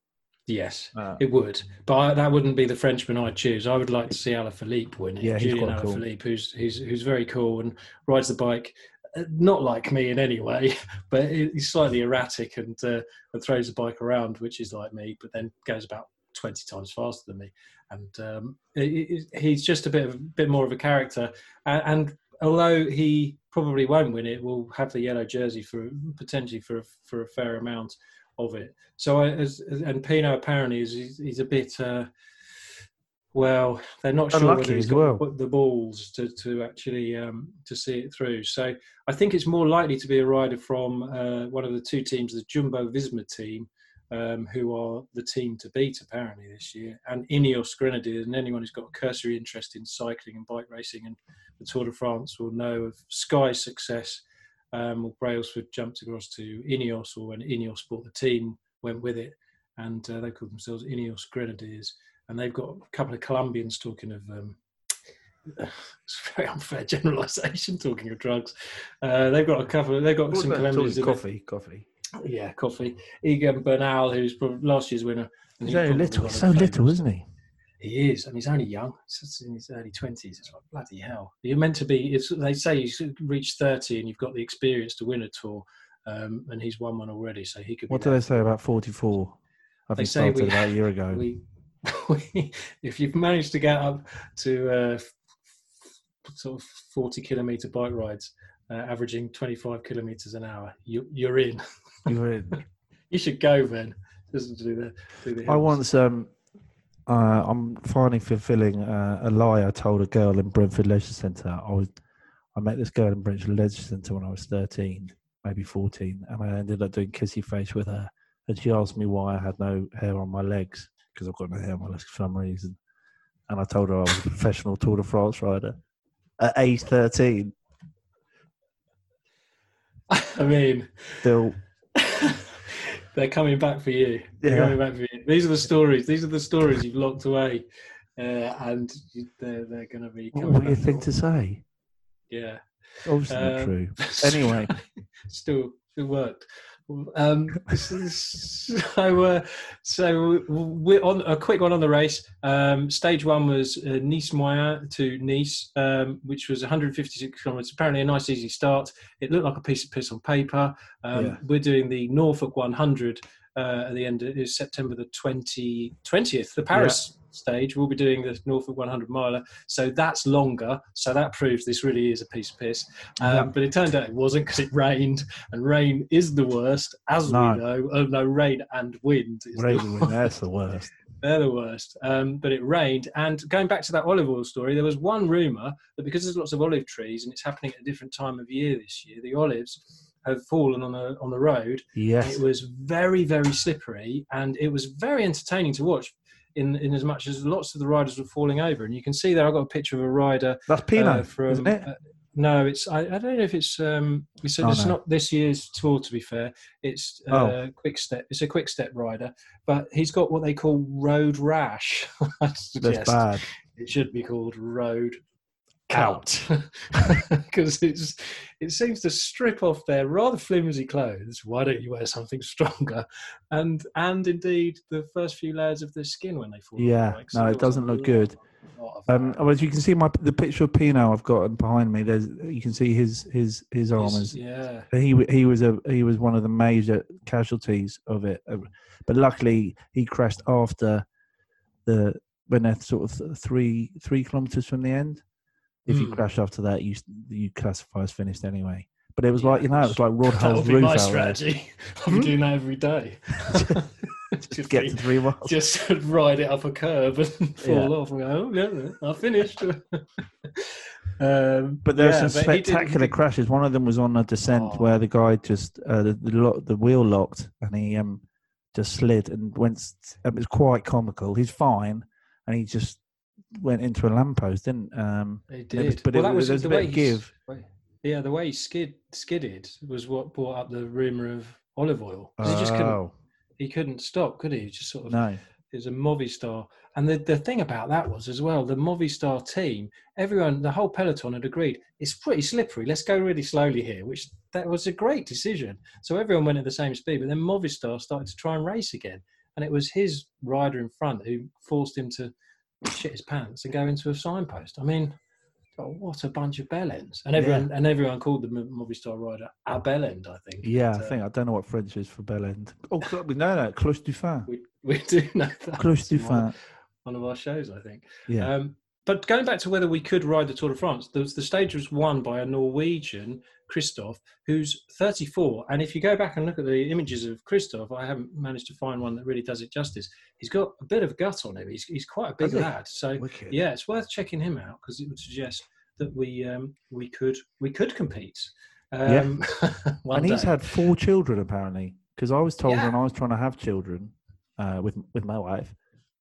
Yes, Uh, it would, but I, that wouldn't be the Frenchman I'd choose. I would like to see Alaphilippe win it. Yeah, he's Julian quite cool. Alaphilippe, who's who's who's very cool and rides the bike, uh, not like me in any way, (laughs) but he's slightly erratic and uh, and throws the bike around, which is like me, but then goes about twenty times faster than me. And um, he- he- he's just a bit of a bit more of a character. And, and although he probably won't win it, will have the yellow jersey for potentially for for a fair amount of it. So I, as, and Pinot apparently is he's, he's a bit. Uh, well, they're not sure Unlucky whether he's as got the balls to, to actually um, to see it through. So I think it's more likely to be a rider from uh, one of the two teams, the Jumbo Visma team, um, who are the team to beat apparently this year, and Ineos Grenadiers. And anyone who's got a cursory interest in cycling and bike racing and the Tour de France will know of Sky's success. Um, Brailsford jumped across to Ineos, or when Ineos bought the team, went with it, and uh, they called themselves Ineos Grenadiers. And they've got a couple of Colombians talking of. Um, (sighs) it's a very unfair generalisation. Talking of drugs, uh, they've got a couple. They've got some Colombians. in it. coffee, coffee. Yeah, coffee. Egan Bernal, who's last year's winner. He's little. one He's of so little, isn't he? He is, and he's only young. He's in his early twenties. It's like bloody hell. You're meant to be. It's, they say you reach thirty, and you've got the experience to win a tour. Um, and he's won one already, so he could. What do they say about forty-four? I think started we- about a year ago. (laughs) we, (laughs) we, if you've managed to get up to uh, sort of 40 kilometer bike rides, uh, averaging 25 kilometers an hour, you, you're in. You were in. (laughs) You should go, then. Just do the, do the I once, um, uh, I'm finally fulfilling uh, a lie I told a girl in Brentford Leisure Centre. I was, I met this girl in Brentford Leisure Centre when I was 13, maybe 14, and I ended up doing kissy face with her. And she asked me why I had no hair on my legs because I've got no hair on my legs for some reason. And I told her I was a professional Tour de France rider at age 13. (laughs) I mean, Still, (laughs) they're coming back for you. They're Yeah. coming back for you. These are the stories. These are the stories you've locked away, uh, and you, they're they're going to be. what coming were you back think for- to say? Yeah. Obviously not Um, true. (laughs) Anyway. (laughs) still it worked. Um, (laughs) so, uh, so we're on a quick one on the race. Um, stage one was uh, Nice Moyen to Nice, um, which was 156 kilometres. Apparently, a nice easy start. It looked like a piece of piss on paper. Um, Yeah. We're doing the Norfolk 100 uh, at the end. Is September the 20, 20th. The Paris stage. We'll be doing the Norfolk 100 miler. So that's longer. So that proves this really is a piece of piss. Um, Yeah. But it turned out it wasn't because it rained, and rain is the worst, as No. we know. Oh no, rain and wind. Is the Raven, that's the worst. (laughs) they're the worst. Um, but it rained. And going back to that olive oil story, there was one rumour that because there's lots of olive trees and it's happening at a different time of year this year, the olives have fallen on the on the road. Yes. It was very, very slippery, and it was very entertaining to watch. In, in as much as lots of the riders were falling over, and you can see there. I've got a picture of a rider That's Pinot, uh, from isn't it? uh, no, it's I, I don't know if it's um it's, Oh, it's no. not this year's tour to be fair. It's uh, Oh. quick step. It's a quick step rider, but he's got what they call road rash. (laughs) I That's bad. it should be called road Out. because (laughs) it's it seems to strip off their rather flimsy clothes. Why don't you wear something stronger? And and indeed the first few layers of their skin when they fall. Yeah, bike. So no, it doesn't look good. Um, well, as you can see, my the picture of Pinot I've got behind me. There's you can see his his his arm is yeah, he he was a he was one of the major casualties of it, Uh, but luckily he crashed after the when they're sort of three three kilometers from the end. If you Hmm. crash after that, you you classify as finished anyway. But it was Yeah, like you know, it was like Rod that Hull's be roof my strategy. (laughs) Be Hmm? doing that every day. (laughs) (laughs) Just get to three miles. just ride it up a curb and fall Yeah. off and go, oh, yeah, I finished. um, But there were yeah, some but he spectacular crashes. One of them was on a descent Oh. where the guy just uh, the the, lo- the wheel locked and he um just slid and went. It was quite comical. He's fine, and he just went into a lamppost, didn't um. And it was- did. but well, it that was- was a the bit way he give. Yeah, the way he skid skidded was what brought up the rumor of olive oil. 'Cause he just couldn't. Oh He couldn't stop, could he? He just sort of. no! is a Movistar. And the, the thing about that was as well, the Movistar team, everyone, the whole peloton had agreed it's pretty slippery. Let's go really slowly here, which that was a great decision. So everyone went at the same speed, but then Movistar started to try and race again. And it was his rider in front who forced him to shit his pants and go into a signpost. I mean, oh, what a bunch of bellends. And everyone and everyone called the Movistar rider a bellend, I think. Yeah, I uh, think I don't know what French is for bell end. Oh, we know that cloche du fin. we, we do know that. Cloche du It's one- fin. one of our shows, I think. Yeah. Um, but going back to whether we could ride the Tour de France, the, the stage was won by a Norwegian, Kristoff, who's 34. And if you go back and look at the images of Kristoff, I haven't managed to find one that really does it justice. He's got a bit of gut on him. He's, he's quite a big lad. So Wicked. yeah, it's worth checking him out because it would suggest that we um, we could we could compete. Um, (laughs) one and he's day. had four children apparently. Because I was told Yeah. when I was trying to have children uh, with with my wife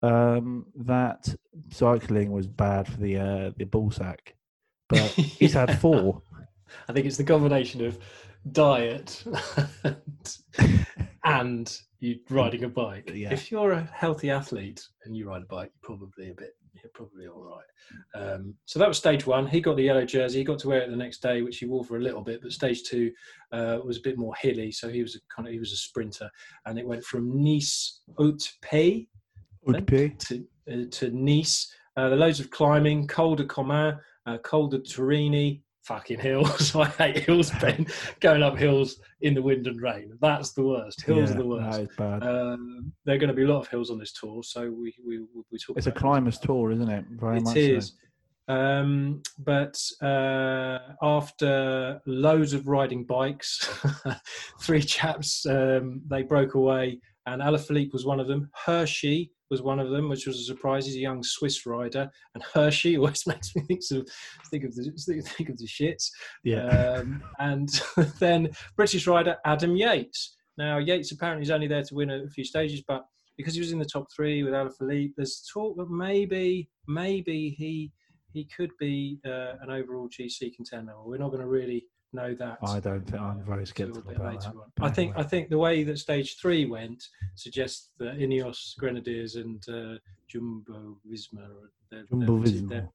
um, that cycling was bad for the uh, the ball sack, but (laughs) he's had four. I think it's the combination of diet and, (laughs) and you riding a bike. Yeah. If you're a healthy athlete and you ride a bike, you're probably a bit, you're probably all right. Um, so that was stage one. He got the yellow jersey. He got to wear it the next day, which he wore for a little bit. But stage two uh, was a bit more hilly, so he was a kind of he was a sprinter, and it went from Nice Haute Pays Would be. to uh, to Nice. Uh, loads of climbing, Col de Comin, uh, Col de Turini, fucking hills. (laughs) I hate hills, (laughs) Ben. Going up hills in the wind and rain. That's the worst. Hills yeah, are the worst. That. Um, there are going to be a lot of hills on this tour, so we we we talk. it's a climbers tour, isn't it? Very It much is. Um, but uh, after loads of riding bikes, (laughs) three chaps um, they broke away, and Alaphilippe was one of them. Hirschi was one of them, which was a surprise. He's a young Swiss rider, and Hirschi (laughs) always makes me think of think of the think of the shits. Yeah. Um, and (laughs) then British rider Adam Yates. Now Yates apparently is only there to win a few stages, but because he was in the top three with Alaphilippe, there's talk that maybe maybe he he could be uh, an overall GC contender. We're not going to really know that. I don't think I'm very until sceptical about that. I think I think the way that stage three went suggests that Ineos Grenadiers and uh, Jumbo Visma, they're, Jumbo they're,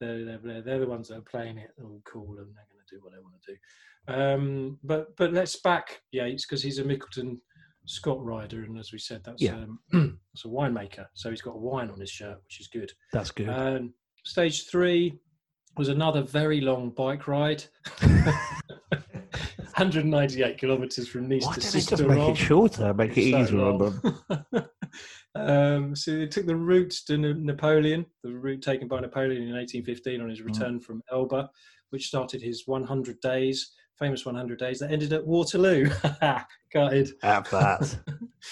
they're, they're, they're, they're the ones that are playing it all cool and they're going to do what they want to do. Um, but but let's back Yates because he's a Mitchelton Scott rider, and as we said, that's Yeah. um, (clears throat) that's a winemaker. So he's got a wine on his shirt, which is good. That's good. Um, stage three was another very long bike ride. (laughs) 198 kilometres from Nice Why to they make it shorter? Make it So easier on them. (laughs) um, so they took the route to Napoleon, the route taken by Napoleon in 1815 Mm. on his return from Elba, which started his 100 days, famous 100 days that ended at Waterloo. (laughs) Gutted. Have that.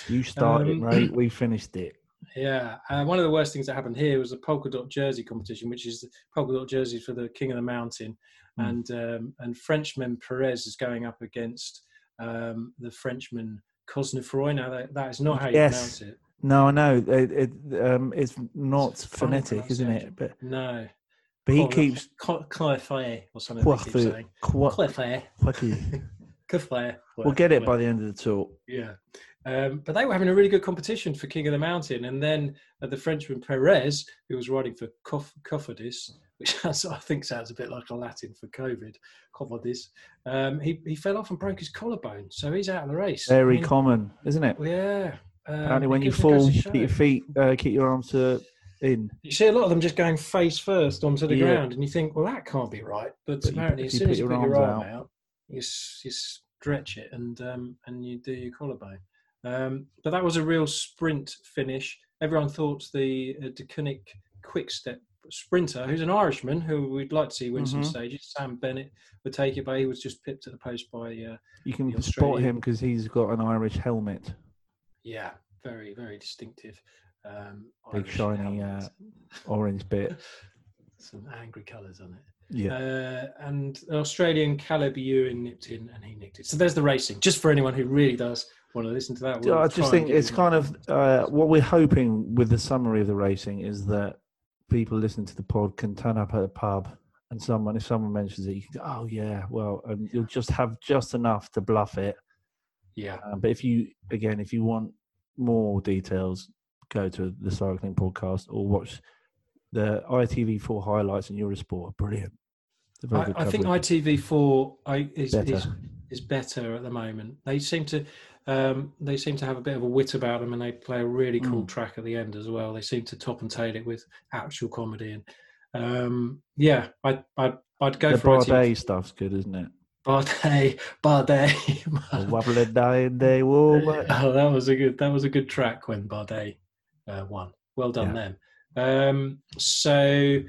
You started, Um, mate. We finished it. Yeah, uh, one of the worst things that happened here was the polka dot jersey competition, which is the polka dot jerseys for the King of the Mountain, Mm. and um, and Frenchman Perez is going up against um, the Frenchman Cosnefroy. Now that, that is not how you Yes. pronounce it. No, I know. It, it, um, it's not It's phonetic, isn't it? But No, but he keeps Coiffe or something. They keep Coiffe. saying Quoi- Coiffe, Coiffe. Coiffe. We'll get it by the end of the tour. Yeah. Um, but they were having a really good competition for King of the Mountain. And then uh, the Frenchman Perez, who was riding for Cof- Cofidis, which (laughs) has- I think sounds a bit like a Latin for COVID, Cofidis, um, he, he fell off and broke his collarbone. So he's out of the race. I Very mean, common, isn't it? Yeah. Um, Apparently, when you goes- it goes fall, keep your feet, uh, keep your arms to in. You see a lot of them just going face first onto the Yeah. ground, and you think, well, that can't be right. But, But apparently, if as soon put as you put your arm out- out, you, you stretch it and um, and you do your collarbone. Um, but that was a real sprint finish. Everyone thought the uh, Deceuninck quick step sprinter, who's an Irishman, who we'd like to see win some Mhm. stages, Sam Bennett would take it, but he was just pipped at the post by, uh, You can spot him because he's got an Irish helmet. yeah, very, very distinctive. Um, Big Irish shiny, helmet. Orange bit. (laughs) Some angry colours on it. Yeah. Uh, and an Australian Caleb Ewan nipped in and he nicked it. So there's the racing. Just for anyone who really does want to listen to that. We'll I just think it's kind of uh, what we're hoping with the summary of the racing is that people listening to the pod can turn up at a pub and someone, if someone mentions it, you can go, oh yeah, well, and you'll just have just enough to bluff it. yeah. Um, but if you, again, if you want more details, go to the cycling podcast or watch the ITV4 highlights and Eurosport. are Brilliant. I, I think. ITV4 I, is, Better. is is better at the moment. They seem to um, they seem to have a bit of a wit about them, and they play a really cool Mm. track at the end as well. They seem to top and tail it with actual comedy, and um, yeah, I I'd, I'd go the for ITV. Bardet stuff's good, isn't it? Bardet, (laughs) Bardet. wobbling dying day oh, that was a good that was a good track when Bardet uh, won. Well done them. Um, so,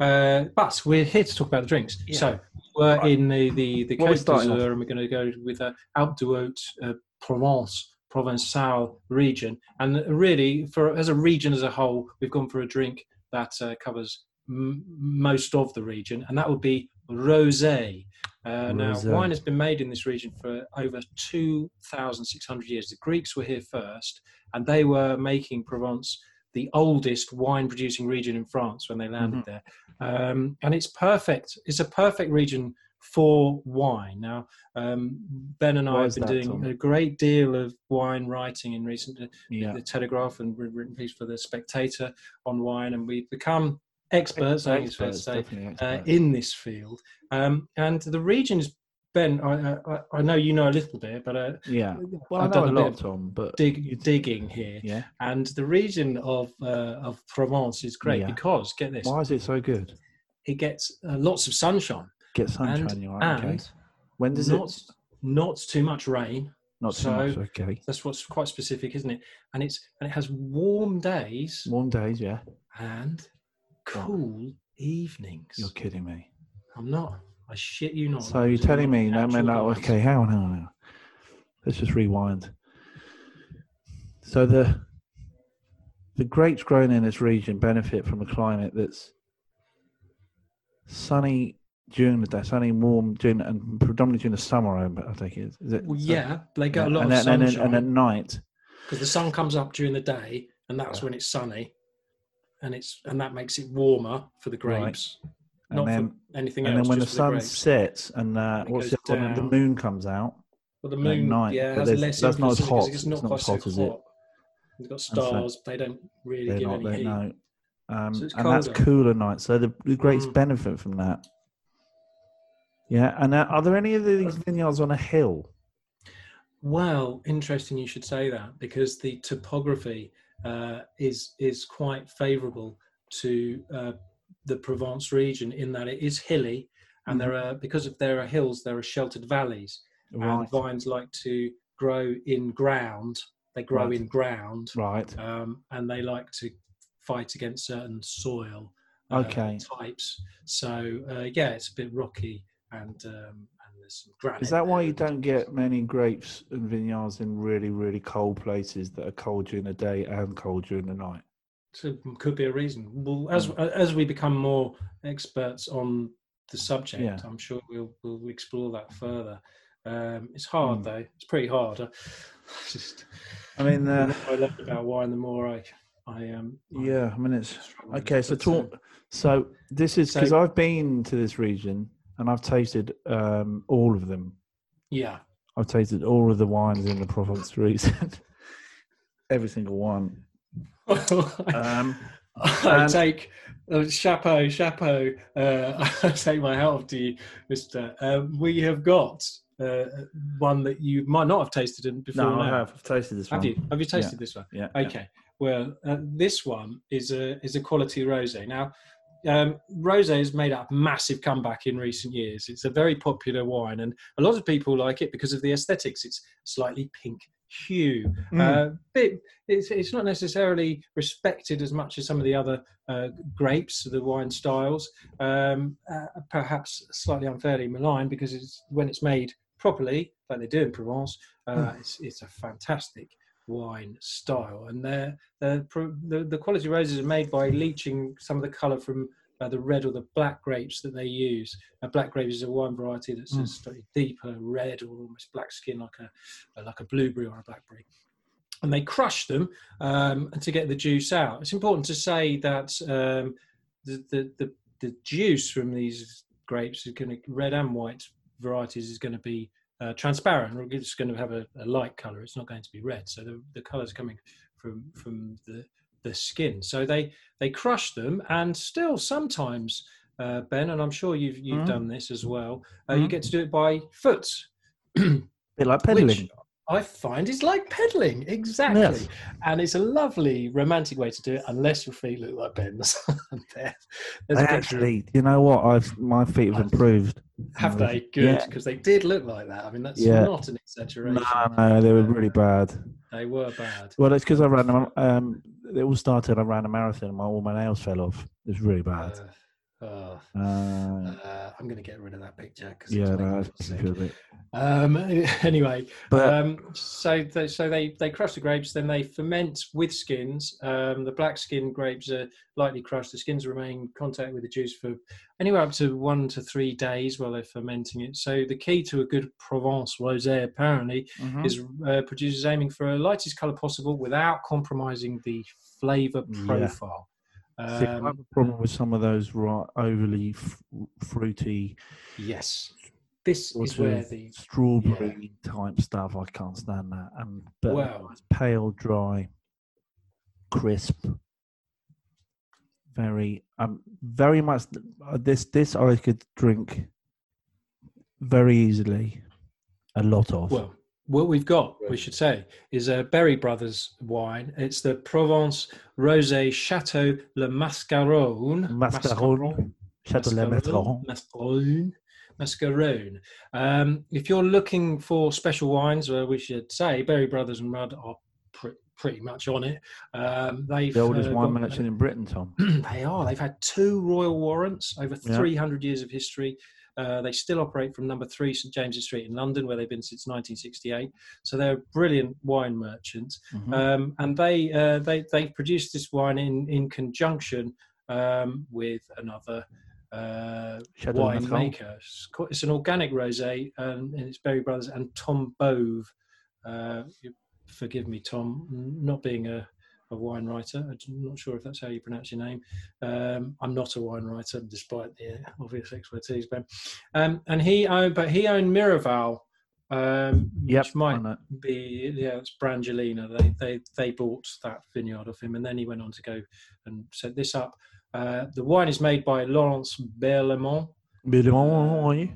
uh, but we're here to talk about the drinks. Yeah. So we're Right. in the the, the Côte d'Azur, and we're going to go with uh, Alpes du Haut uh, Provence Provençal region. And really, for as a region as a whole, we've gone for a drink that uh, covers m- most of the region, and that would be rosé. Uh, now, wine has been made in this region for over 2,600 years. The Greeks were here first, and they were making Provence the oldest wine producing region in France when they landed there. Um, and it's perfect. It's a perfect region for wine. Now, um, Ben and Why I have been doing Tom? a great deal of wine writing in recent Yeah. the Telegraph and we've written piece for the Spectator on wine, and we've become experts, I think it's fair to Experts, say, uh, in this field. Um, and the region is Ben. I, I, I know you know a little bit, but uh, yeah. Well, I I've know done a a lot, bit of Tom, but dig, digging here. yeah. And the region of uh, of Provence is great Yeah. because get this, Why is it so good? it gets uh, lots of sunshine Get sunshine, and, you're right. Okay. and When does not it? not too much rain. Not too so- much. Okay. That's what's quite specific, isn't it? And it's and it has warm days Warm days, yeah. and cool evenings. You're kidding me. I'm not. I shit you not. So you're telling me, no, man, no, okay, hang on, hang on, hang on. Let's just rewind. So the the grapes grown in this region benefit from a climate that's sunny during the day, sunny, warm during, and predominantly during the summer. I think it is. is it Well, so- yeah, they get a lot and of and, then, and sunshine at night, because the sun comes up during the day, and that's when it's sunny, and it's and that makes it warmer for the Right. And not then anything and else. then when the sun sets and uh, what's the, other one? the moon comes out. well, the moon, night, yeah, has less that's not as hot. It's not It's not as so hot, is it? hot. It's got so- stars. They don't really give not any heat. no. Um, So and that's cooler nights. So the, the grapes Mm. benefit from that. Yeah, and uh, are there any of these vineyards on a hill? Well, interesting you should say that because the topography uh, is is quite favourable to uh, the Provence region in that it is hilly, and there are because if there are hills, there are sheltered valleys, Right, and vines like to grow in ground. They grow Right. in ground, right. um, and they like to fight against certain soil uh, Okay. types. So uh, yeah, it's a bit rocky, and um, and there's some granite. Is that why you don't get many grapes and vineyards in really, really cold places that are cold during the day and cold during the night? So could be a reason. Well, as Mm. as we become more experts on the subject, Yeah. I'm sure we'll we'll explore that further. Um, it's hard Mm. though. It's pretty hard. (laughs) I just I mean, the uh, more I learn about wine, the more I I um yeah, I mean, it's okay. it. So, uh, talk, so this is so- because I've been to this region and I've tasted um, all of them. yeah, I've tasted all of the wines in the Provence (laughs) region, every single one. (laughs) Um, (laughs) I take uh, chapeau, chapeau. Uh, (laughs) I take my hat off to you, Mister. Um, we have got uh, one that you might not have tasted in before. no, I have. I've tasted this Have one. you? Have you tasted this one? Yeah. yeah. Okay. Well, uh, this one is a is a quality rosé. Now, um, rosé has made a massive comeback in recent years. It's a very popular wine, and a lot of people like it because of the aesthetics. It's slightly pink hue. Mm. Uh, bit, it's, it's not necessarily respected as much as some of the other uh, grapes, the wine styles. Um, uh, perhaps slightly unfairly maligned because it's when it's made properly, like they do in Provence, uh, Mm. it's, it's a fantastic wine style. And they're, they're the, the quality roses are made by leaching some of the colour from uh, the red or the black grapes that they use. A black grape is a wine variety that's Mm. a slightly deeper red or almost black skin, like a like a blueberry or a blackberry. And they crush them um, to get the juice out. It's important to say that um, the, the the the juice from these grapes is going to red and white varieties is going to be uh, transparent or it's going to have a, a light color it's not going to be red so the, the color is coming from from the the skin so they they crush them and still sometimes uh, ben and i'm sure you've you've Mhm. done this as well uh, you Mhm. get to do it by foot bit like pedaling. I find is like pedaling, exactly. Yes. And it's a lovely romantic way to do it, unless your feet look like Ben's. (laughs) There- I actually, you know what? I've my feet have improved. have they? Good, Yeah. because they did look like that. I mean, that's Yeah. not an exaggeration. No, no, they were really bad. They were bad. Well, it's because I ran. Um, it all started. I ran a marathon. and My all my nails fell off. It was really bad. Uh, uh, Uh, uh, I'm going to get rid of that picture because yeah, no, me that's sick. feel bit. Um, (laughs) anyway, But um, so they, so they they crush the grapes, then they ferment with skins. Um, the black skin grapes are lightly crushed. The skins remain in contact with the juice for anywhere up to one to three days while they're fermenting it. So the key to a good Provence rosé apparently Mhm. is uh, producers aiming for a lightest color possible without compromising the flavor Yeah. See, I have Um, a problem with some of those right overly f- fruity, yes, this is where the strawberry type stuff. I can't stand that. And but Well- it's pale, dry, crisp, very um very much. uh, This this I could drink very easily. A lot of. Well, what we've got, we should say, is a Berry Brothers wine. It's the Provence Rosé Chateau Le Mascaronne. Mascaronne. Chateau Le Maîtron. Mascaronne. Mascaronne. Um, if you're looking for special wines, well, we should say Berry Brothers and Rudd are pre- pretty much on it. Um, they've The oldest uh, wine merchant in Britain, Tom. (clears throat) they are. They've had two royal warrants over Yeah. 300 years of history. Uh, they still operate from number three St James's Street in London, where they've been since 1968. So they're brilliant wine merchants, Mhm. um, and they uh, they they produce this wine in in conjunction um, with another uh, Maîtron. winemaker. It's, co- it's an organic rosé, um, and it's Berry Brothers and Tom Bove. Uh, forgive me, Tom, not being a, a wine writer. I'm not sure if that's how you pronounce your name. Um, I'm not a wine writer, despite the obvious expertise, Ben. Um, and he owned, but he owned Miraval, um, Yep, which might be yeah, it's Brangelina. They they they bought that vineyard of him, and then he went on to go and set this up. Uh, the wine is made by Laurence Berlemont, Berlemont.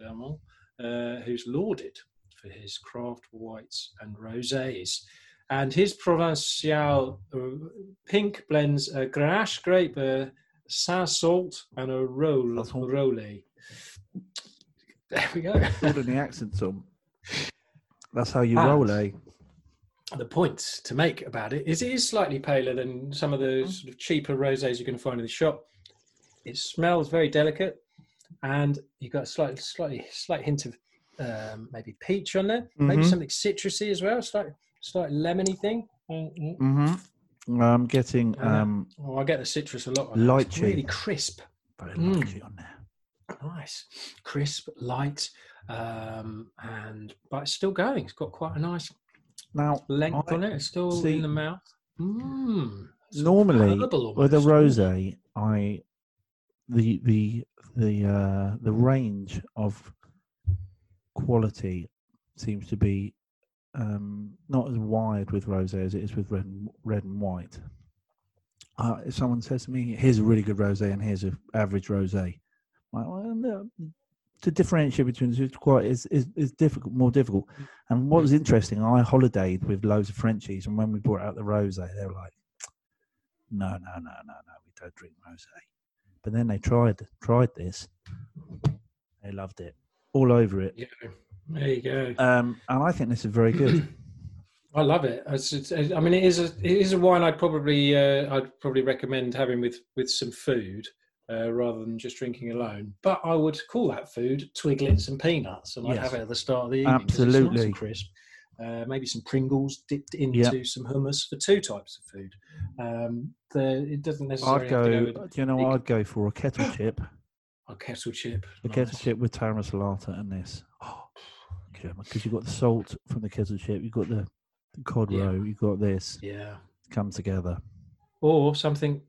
Berlemont uh, who's lauded for his craft whites and rosés. And his Provençal uh, pink blends a Grenache grape, a Cinsault, and a roll. Rollet. There we go. (laughs) In the accent, Tom. That's how you roll, eh? the point to make about it is it is slightly paler than some of the Mm. sort of cheaper rosés you can find in the shop. It smells very delicate, and you've got a slight, slightly, slight hint of um, maybe peach on there, maybe Mhm. something citrusy as well, slight, slight lemony thing. Mm-hmm. I'm getting Yeah. um, Oh, I get the citrus a lot. It's really crisp, very Mm. on there. nice, crisp, light, um, and but it's still going. It's got quite a nice Now, length I on it. It's still see- in the mouth. Mm. Normally with a rosé, I the the the uh, the range of quality seems to be um, not as wide with rosé as it is with red and, red and white. Uh, if someone says to me, "Here's a really good rosé and here's an average rosé," like, well, no, to differentiate between the two is quite is, is is difficult, more difficult. And what was interesting, I holidayed with loads of Frenchies, and when we brought out the rosé, they were like, no, no, no, no, no, we don't drink rosé. But then they tried tried this. They loved it, all over it. Yeah, there you go. Um, and I think this is very good. (clears throat) I love it. It's, it's, I mean, it is a it is a wine I'd probably uh, I'd probably recommend having with with some food uh, rather than just drinking alone. But I would call that food twiglets and peanuts, and I'd have it at the start of the evening. it's nice Absolutely. and crisp. Uh, maybe some Pringles dipped into some hummus for two types of food. Um, the, it doesn't necessarily I'd have to go. go with Do you know I'd go for? A kettle (gasps) chip. a kettle chip. A Nice. kettle chip with tara salata and this. Oh, because you've got the salt from the kettle chip, you've got the, the cod Yeah. roe, you've got this Yeah. come together. Or something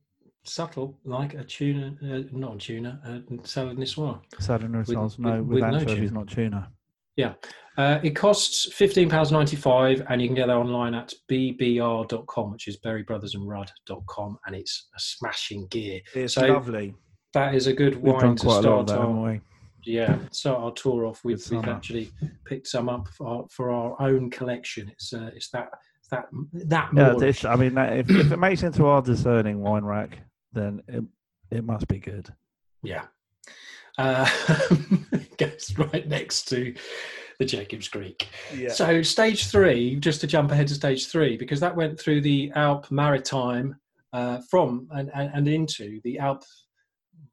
subtle like a tuna, uh, not a tuna, a salad niçoise. Salad and With- no, with- with, with no anchovies, tuna. not tuna. Uh, it costs £15.95 and you can get that online at bbr.com, which is berrybrothersandrudd.com, and it's a smashing gear. It's So, lovely. That is a good We've wine to start that, our, haven't we? Yeah, start our tour off with. We've actually picked some up for our, for our own collection. It's uh, it's that that that Yeah, this, I mean, if, if it makes into our discerning wine rack, then it, it must be good. Yeah. Uh, (laughs) goes right next to the Jacobs Creek. Yeah. So stage three, just to jump ahead to stage three, because that went through the Alpes Maritime uh, from and, and, and into the Alpes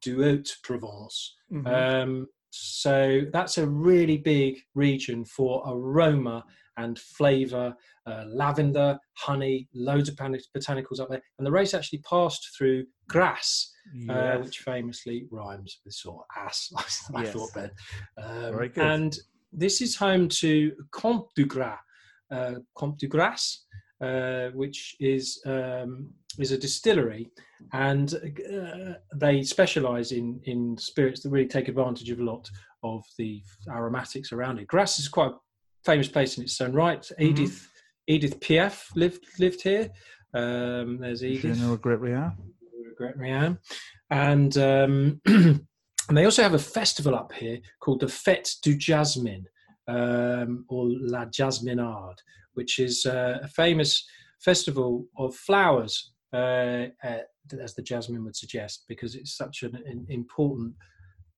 du Haute-Provence. Mm-hmm. Um, so that's a really big region for aroma and flavour, uh, lavender, honey, loads of botani- botanicals up there. And the race actually passed through Grasse, uh, which famously rhymes with sort of ass. (laughs) I Yes. thought then. Um, Very good. And this is home to Comte du Grasse, uh, Comte du Grasse, uh, which is um, is a distillery, and uh, they specialise in in spirits that really take advantage of a lot of the aromatics around it. Grasse is quite a famous place in its own right. Mm-hmm. Edith Edith Piaf lived lived here. Um, there's Edith. Je ne regrette rien. regret Rianne. And um, (clears throat) and they also have a festival up here called the Fête du Jasmine, um, or La Jasminade, which is uh, a famous festival of flowers, uh, as the jasmine would suggest, because it's such an, an important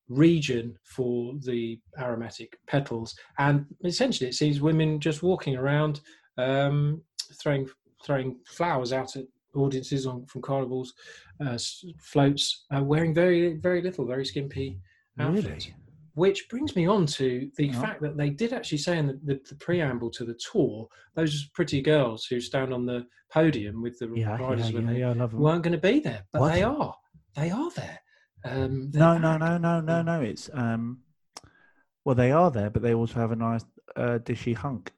region for the aromatic petals. And essentially, it sees women just walking around, um, throwing throwing flowers out at audiences on from carnivals, uh, floats, uh, wearing very very little, very skimpy outfits. Really? Which brings me on to the Yeah. fact that they did actually say in the, the, the preamble to the tour, those pretty girls who stand on the podium with the Yeah, yeah, riders when yeah, they love them. weren't going to be there, but What? they are. They are there. Um, No, no, no, no, no, no. It's um, well, they are there, but they also have a nice uh, dishy hunk,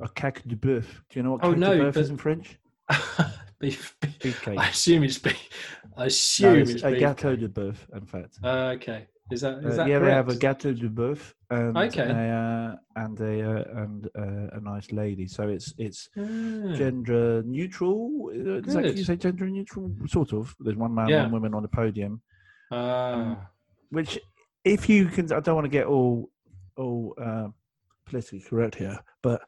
a caque de boeuf. Do you know what Oh, no, de boeuf but- is in French? (laughs) beef, beef. Beefcake. I assume it's beef. I No, assume it's it's a beef. gâteau de boeuf, in fact. Uh, okay, is that is Uh, that yeah, they have a correct? gâteau de boeuf and Okay. a, uh, and a uh, and uh, a nice lady. So it's it's Ah, gender neutral. Does that Good. you say gender neutral? Sort of. There's one man, Yeah. one woman on the podium. ah, Which, if you can, I don't want to get all all uh, politically correct here, but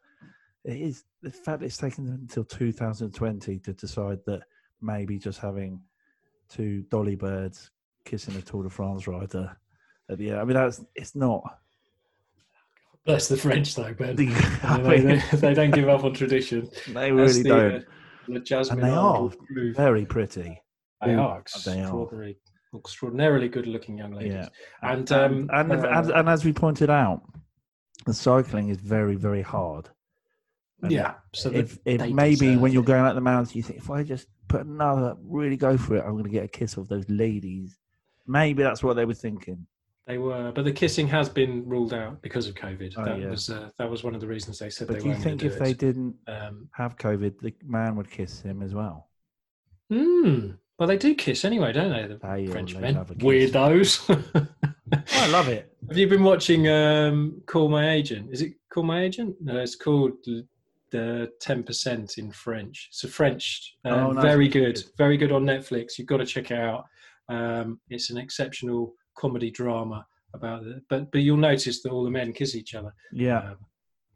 it is the fact that it's taken until 2020 to decide that maybe just having two dolly birds kissing a Tour de France rider at the end. I mean, that's it's not. bless the French though, Ben. The, (laughs) I they, mean, they, they don't give up on tradition. (laughs) they really the, don't. uh, the Jasmine And they are. Very pretty. They Ooh, are they are. extraordinary, extraordinarily good-looking young ladies. Yeah. And, um, and, and, uh, and, and as we pointed out, the cycling is very, very hard. And yeah. So if, if maybe when you're going out the mountains, you think if I just put another, really go for it, I'm going to get a kiss of those ladies. Maybe that's what they were thinking. They were, but the kissing has been ruled out because of COVID. Oh, that yeah. was uh, that was one of the reasons they said But they do you think gonna if do they didn't Um, have COVID, the man would kiss him as well? mm, well, they do kiss anyway, don't they? The They French men, weirdos. (laughs) I love it. Have you been watching um, Call My Agent? Is it Call My Agent? No, it's called the Ten Percent in French. It's a French, uh, Oh, very good, very good on Netflix. You've got to check it out. Um, it's an exceptional comedy drama about it. But but you'll notice that all the men kiss each other. Yeah. Um,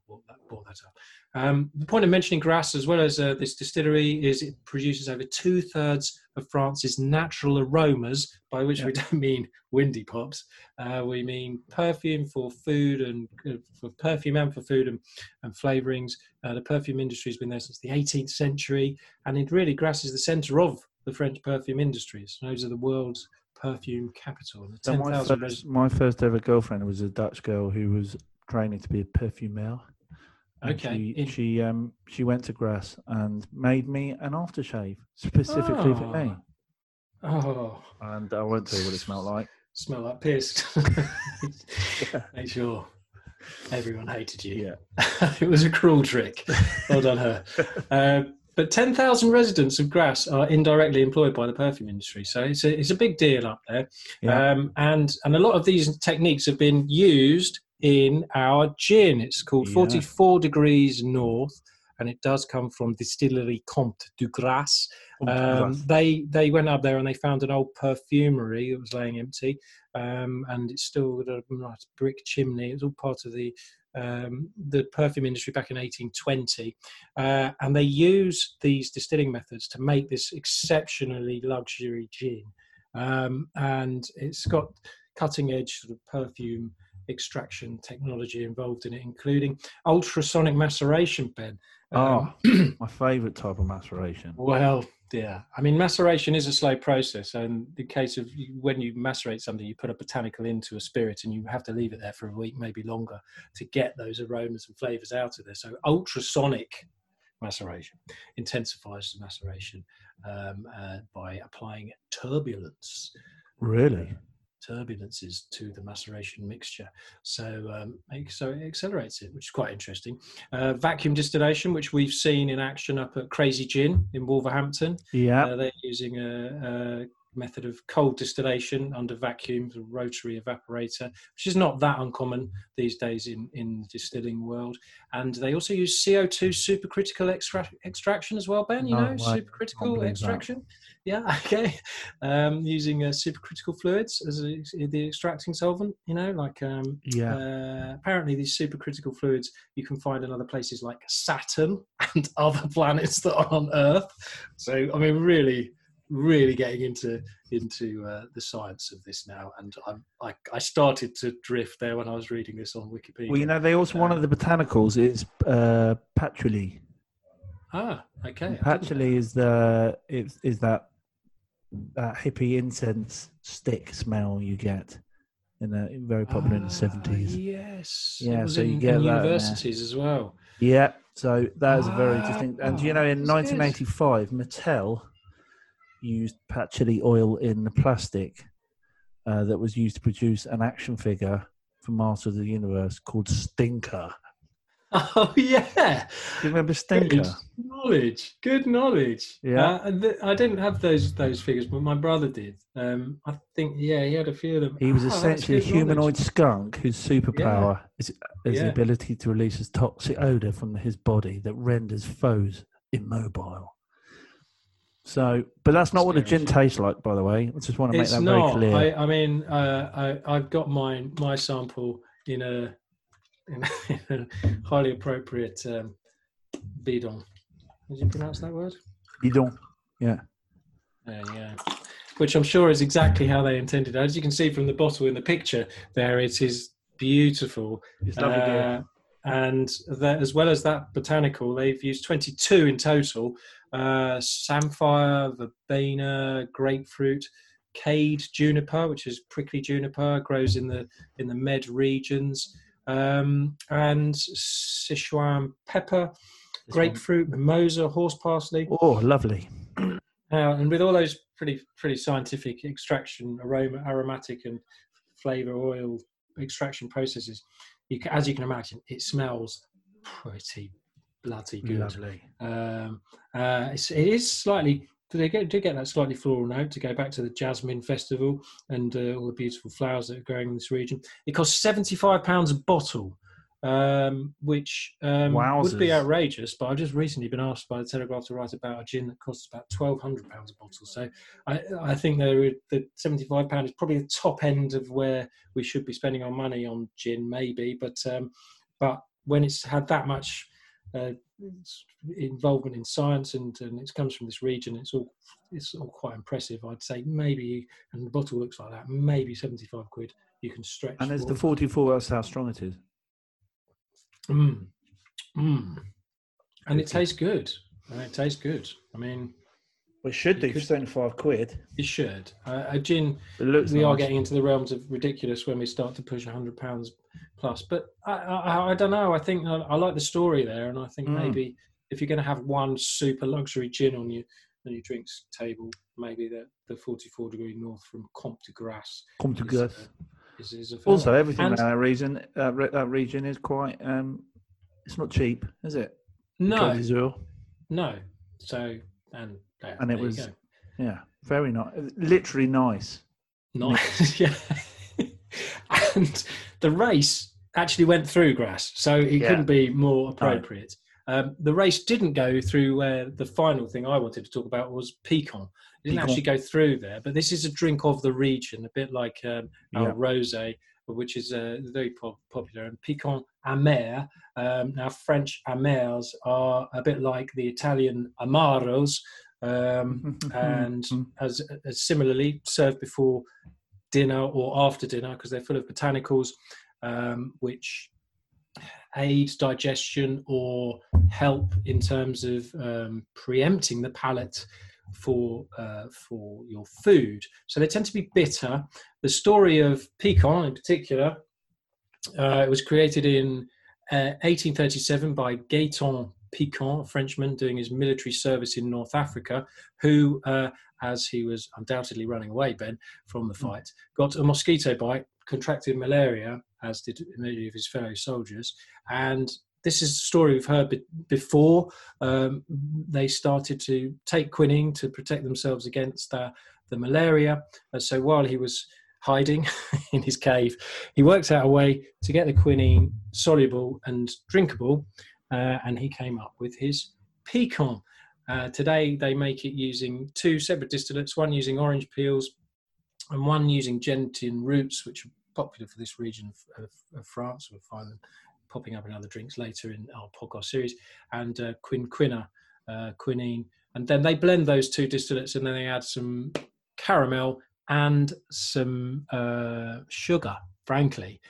brought that, brought that up. Um, the point of mentioning Grasse, as well as uh, this distillery, is it produces over two thirds of France's natural aromas, by which Yeah. we (laughs) don't mean windy pops. Uh, we mean perfume for food and uh, for perfume and for food and, and flavorings. Uh, the perfume industry has been there since the 18th century, and it really Grasse is the centre of the French perfume industries. Those are the world's perfume capital. The So my first, my first ever girlfriend was a Dutch girl who was training to be a perfumeur. And Okay, She, in- she um she went to Grasse and made me an aftershave specifically for me. Oh, And I won't tell you what it smelled like. smell like piss. (laughs) Make sure everyone hated you. Yeah. (laughs) it was a cruel trick. Well done, her. Uh, (laughs) but 10,000 residents of Grasse are indirectly employed by the perfume industry. So it's a, it's a big deal up there. Yeah. Um, and, and a lot of these techniques have been used in our gin. It's called Yeah. 44 Degrees North. And it does come from Distillery Comte du Grasse. Um, they they went up there and they found an old perfumery that was laying empty, um, and it's still got a nice brick chimney. It was all part of the um, the perfume industry back in 1820, uh, and they use these distilling methods to make this exceptionally luxury gin, um, and it's got cutting edge sort of perfume extraction technology involved in it, including ultrasonic maceration, Ben. Um, Oh, (clears throat) my favourite type of maceration. well, yeah. I mean, maceration is a slow process, and the case of when you macerate something, you put a botanical into a spirit, and you have to leave it there for a week, maybe longer, to get those aromas and flavors out of there. So, ultrasonic maceration intensifies the maceration um, uh, by applying turbulence Really? Turbulences to the maceration mixture. So, um, so it accelerates it, which is quite interesting. Uh, vacuum distillation, which we've seen in action up at Crazy Gin in Wolverhampton. Yeah. Uh, they're using a, a method of cold distillation under vacuum, a rotary evaporator, which is not that uncommon these days in in the distilling world. And they also use CO2 supercritical extra- extraction as well, Ben. You No know. Supercritical believe that. extraction. Yeah, (laughs) okay. Um, using uh, supercritical fluids as a, the extracting solvent. You know, like um, Yeah. uh, apparently these supercritical fluids you can find in other places like Saturn (laughs) and other planets that are on Earth. So I mean, really, really getting into into uh, the science of this now, and I'm, I I started to drift there when I was reading this on Wikipedia. Well, you know, they also one of the botanicals is uh, patchouli. ah, okay. Patchouli is the is is that that hippie incense stick smell you get in a very popular in the Ah, seventies. Yes. Yeah, so you get in that in universities as well. Yeah, so that is a very Ah, distinct. And you know, in 1985, Mattel used patchouli oil in the plastic uh, that was used to produce an action figure for Master of the Universe called Stinker. (laughs) Oh yeah. Do you remember Good Stinker? knowledge. Good knowledge. Yeah. Uh, th- I didn't have those those figures, but my brother did. Um, I think yeah, he had a few of them. He was that's essentially a good knowledge. humanoid skunk whose superpower is, is the ability to release a toxic odor from his body that renders foes immobile. So, but that's not what a gin tastes like, by the way. I just want to make It's that not. very clear. I, I mean, uh, I I've got my my sample in a in a, (laughs) in a highly appropriate um, bidon. Did you pronounce that word? Don't. Yeah. There you go. Which I'm sure is exactly how they intended. As you can see from the bottle in the picture, there it is beautiful. It's lovely. Uh, and that, as well as that botanical, they've used 22 in total: uh, samphire, verbena, grapefruit, cade juniper, which is prickly juniper, grows in the in the Med regions, um, and Sichuan pepper, This one. grapefruit, mimosa, horse parsley. Oh, lovely. (clears throat) Uh, and with all those pretty pretty scientific extraction, aroma, aromatic, and flavor oil extraction processes, you can, as you can imagine, it smells pretty bloody good. Lovely. Um, uh, it's, it is slightly. They get, do get that slightly floral note to go back to the Jasmine Festival and uh, all the beautiful flowers that are growing in this region. It costs seventy five pounds a bottle, um, which um, would be outrageous. But I've just recently been asked by the Telegraph to write about a gin that costs about twelve hundred pounds a bottle. So I, I think the seventy five pound is probably the top end of where we should be spending our money on gin, maybe. But um, but when it's had that much uh, involvement in science and, and it comes from this region, it's all it's all quite impressive. I'd say maybe, and the bottle looks like that, maybe 75 quid you can stretch. And there's the 44. That's how strong it is. Mm. Mm. And it tastes good. And it tastes good. I mean, Well, it should You do for 75 quid. it should. Uh, a gin It looks we are getting into the realms of ridiculous when we start to push 100 pounds plus but I, I, I don't know i think I, I like the story there and i think Mm. maybe if you're going to have one super luxury gin on your on your drinks table maybe the, the 44 degree north from comte de grasse Come to is, uh, is, is Also, everything And- in that region, uh, re- that region is quite. Um, it's not cheap, is it? no no so and And it was- Yeah, very nice. Literally nice. Nice, (laughs) yeah. (laughs) and the race actually went through Grasse, so it Yeah. couldn't be more appropriate. Um, the race didn't go through where the final thing I wanted to talk about was Picon. It didn't Picon. actually go through there, but this is a drink of the region, a bit like um, our Yeah. rosé, which is uh, very po- popular. And Picon amer. Um, now, French amers are a bit like the Italian amaros. Um, (laughs) and as, as similarly served before dinner or after dinner because they're full of botanicals um, which aid digestion or help in terms of um, preempting the palate for uh, for your food. So they tend to be bitter. The story of Picon, in particular, uh, it was created in uh, 1837 by Gaetan Picon, a Frenchman doing his military service in North Africa, who, uh, as he was undoubtedly running away, Ben, from the fight, got a mosquito bite, contracted malaria, as did many of his fellow soldiers. And this is a story we've heard be- before. Um, they started to take quinine to protect themselves against uh, the malaria. And so while he was hiding (laughs) in his cave, he worked out a way to get the quinine soluble and drinkable. Uh, and he came up with his Picon. Uh, today, they make it using two separate distillates, one using orange peels and one using gentian roots, which are popular for this region of, of, of France. We'll find them popping up in other drinks later in our podcast series, and uh, quinquina, uh, quinine. And then they blend those two distillates and then they add some caramel and some uh, sugar, frankly,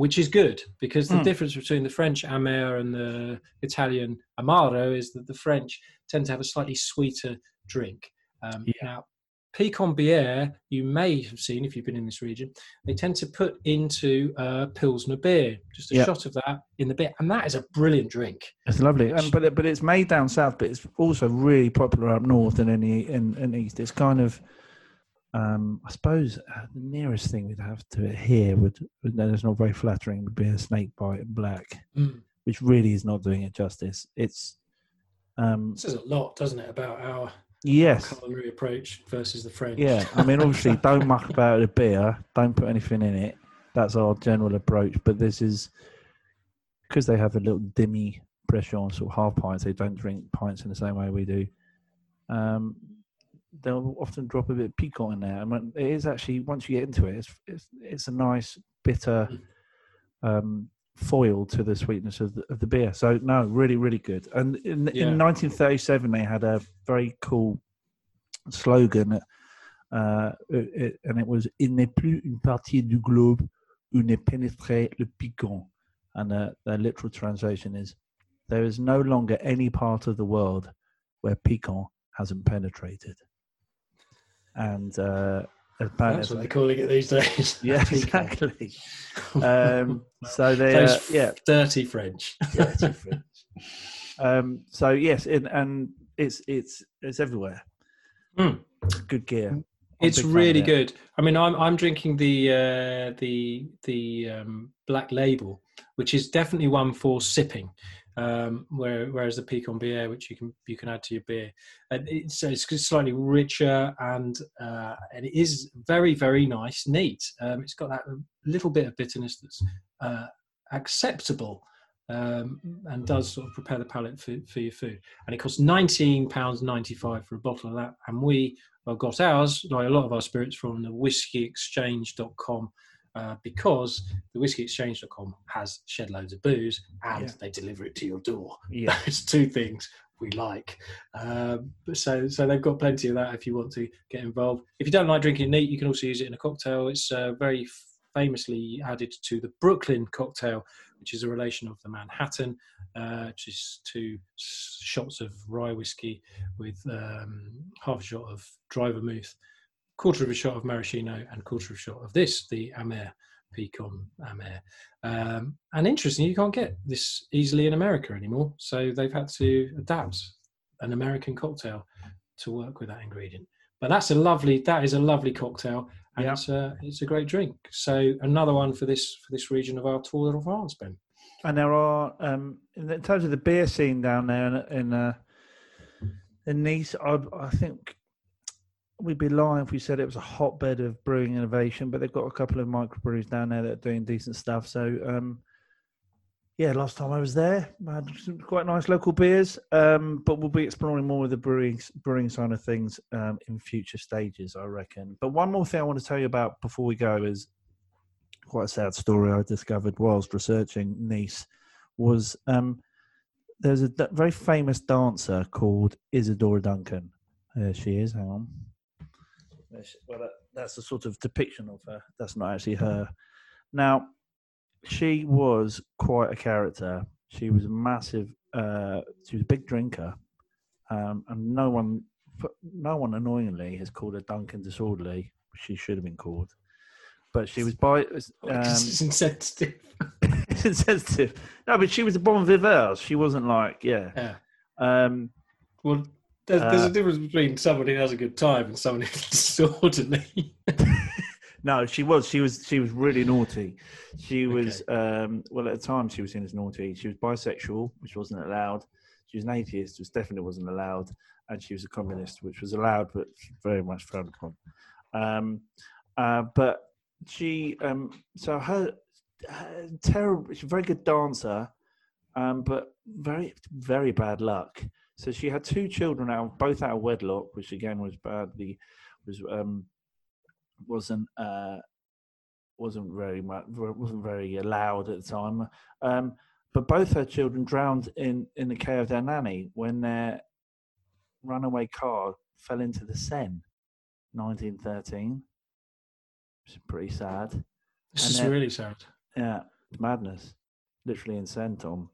which is good because the Mm. difference between the French amer and the Italian amaro is that the French tend to have a slightly sweeter drink. Um, Yeah. Now, Picon bière, you may have seen if you've been in this region, they tend to put into uh, Pilsner beer, just a Yeah. shot of that in the beer. And that is a brilliant drink. It's lovely, and but it- but it's made down south, but it's also really popular up north and in the in, in east. It's kind of, um, I suppose, uh, the nearest thing we'd have to it here would, would no, it's not very flattering, would be a snake bite in black, Mm. which really is not doing it justice. It's, um, Says a lot, doesn't it, about our yes, culinary approach versus the French? yeah. I mean, obviously, (laughs) don't muck about the beer. Don't put anything in it. That's our general approach. But this is because they have a little demi pression on sort of half pints. They don't drink pints in the same way we do. Um, they'll often drop a bit of Picon in there, and when- it is actually once you get into it, it's it's, it's a nice bitter um, foil to the sweetness of the, of the beer. So no, really, really good. And in, Yeah. in 1937, they had a very cool slogan, uh, it, it- and it was "Il n'est plus une partie du globe où ne pénétré le Picon," and uh, their literal translation is, "There is no longer any part of the world where Picon hasn't penetrated." And uh, apparently, That's what they're calling it these days. (laughs) yeah, exactly. Um, so they, uh, yeah, dirty French. it's different. um, so yes, it, and it's it's it's everywhere. Mm. Good gear. I'm It's big fan of really good. I mean, I'm I'm drinking the uh, the the um, black label, which is definitely one for sipping. Um, where, whereas the Picon beer, which you can you can add to your beer, and it's, it's slightly richer and uh, and it is very very nice, neat. Um, it's got that little bit of bitterness that's uh, acceptable um, and does sort of prepare the palate for, for your food. And it costs nineteen pounds ninety five for a bottle of that, and we well, got ours, like a lot of our spirits, from the whiskeyexchange.com uh, because the whiskeyexchange.com has shed loads of booze and Yeah. they deliver it to your door. Yeah. (laughs) Those two things we like. Um, so, so they've got plenty of that if you want to get involved. If you don't like drinking neat, you can also use it in a cocktail. It's uh, very famously added to the Brooklyn cocktail, which is a relation of the Manhattan, uh, which is two shots of rye whiskey with um, half a shot of dry vermouth, quarter of a shot of maraschino, and quarter of a shot of this, the Amer Picon Amer. Um, and interestingly, you can't get this easily in America anymore. So they've had to adapt an American cocktail to work with that ingredient. But that's a lovely. That is a lovely cocktail, and Yeah. it's a it's a great drink. So another one for this for this region of our Tour de France, Ben. And there are, um, in in terms of the beer scene down there in in, uh, in Nice, I, I think we'd be lying if we said it was a hotbed of brewing innovation. But they've got a couple of microbreweries down there that are doing decent stuff. So, um, yeah, last time I was there, I had some quite nice local beers. Um, but we'll be exploring more of the brewing brewing side of things um, in future stages, I reckon. But one more thing I want to tell you about before we go is quite a sad story I discovered whilst researching Nice was um, there's a very famous dancer called Isadora Duncan. There she is. Hang on. Well, that, that's a sort of depiction of her. That's not actually her. Now, she was quite a character. She was a massive. Uh, she was a big drinker, um, and no one, no one annoyingly has called her Duncan disorderly. She should have been called, but she was by. Um, it's insensitive. (laughs) it's insensitive. No, but she was a bon viveur. She wasn't like, yeah. Yeah. Um, Well, there's, there's Uh, a difference between somebody who has a good time and somebody (laughs) who's disorderly. (laughs) no, she was. She was. She was really naughty. She was. Um, well, at the time, she was seen as naughty. She was bisexual, which wasn't allowed. She was an atheist, which definitely wasn't allowed, and she was a communist, which was allowed but very much frowned upon. Um, uh, but she. Um, so her. her terrible. She's a very good dancer, um, but very very bad luck. So she had two children out, both out of wedlock, which again was badly was um, wasn't uh, wasn't very much wasn't very allowed at the time. Um, but both her children drowned in in the care of their nanny when their runaway car fell into the Seine, 1913. It's pretty sad. This And is then- really sad. Yeah, it's madness. Literally insane, Tom.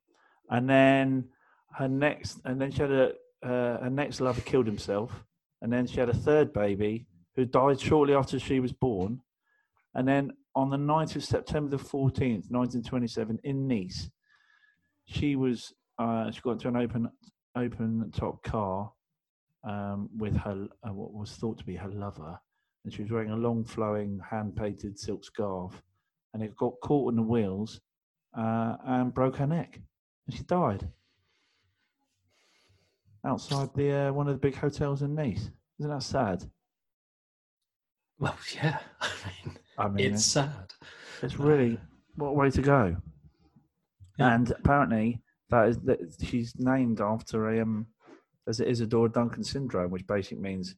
And then her next, and then she had a uh, her next lover killed himself, and then she had a third baby who died shortly after she was born, and then on the 9th of September the fourteenth, nineteen twenty-seven, in Nice, she was uh, she got into an open open top car um, with her uh, what was thought to be her lover, and she was wearing a long flowing hand painted silk scarf and it got caught in the wheels uh, and broke her neck, and she died outside the uh, one of the big hotels in Nice. Isn't that sad? Well, yeah. (laughs) I mean, I mean, it's sad. it's really what a way to go. Yeah. And apparently, that is that she's named after a um, as it Isadora Duncan syndrome, which basically means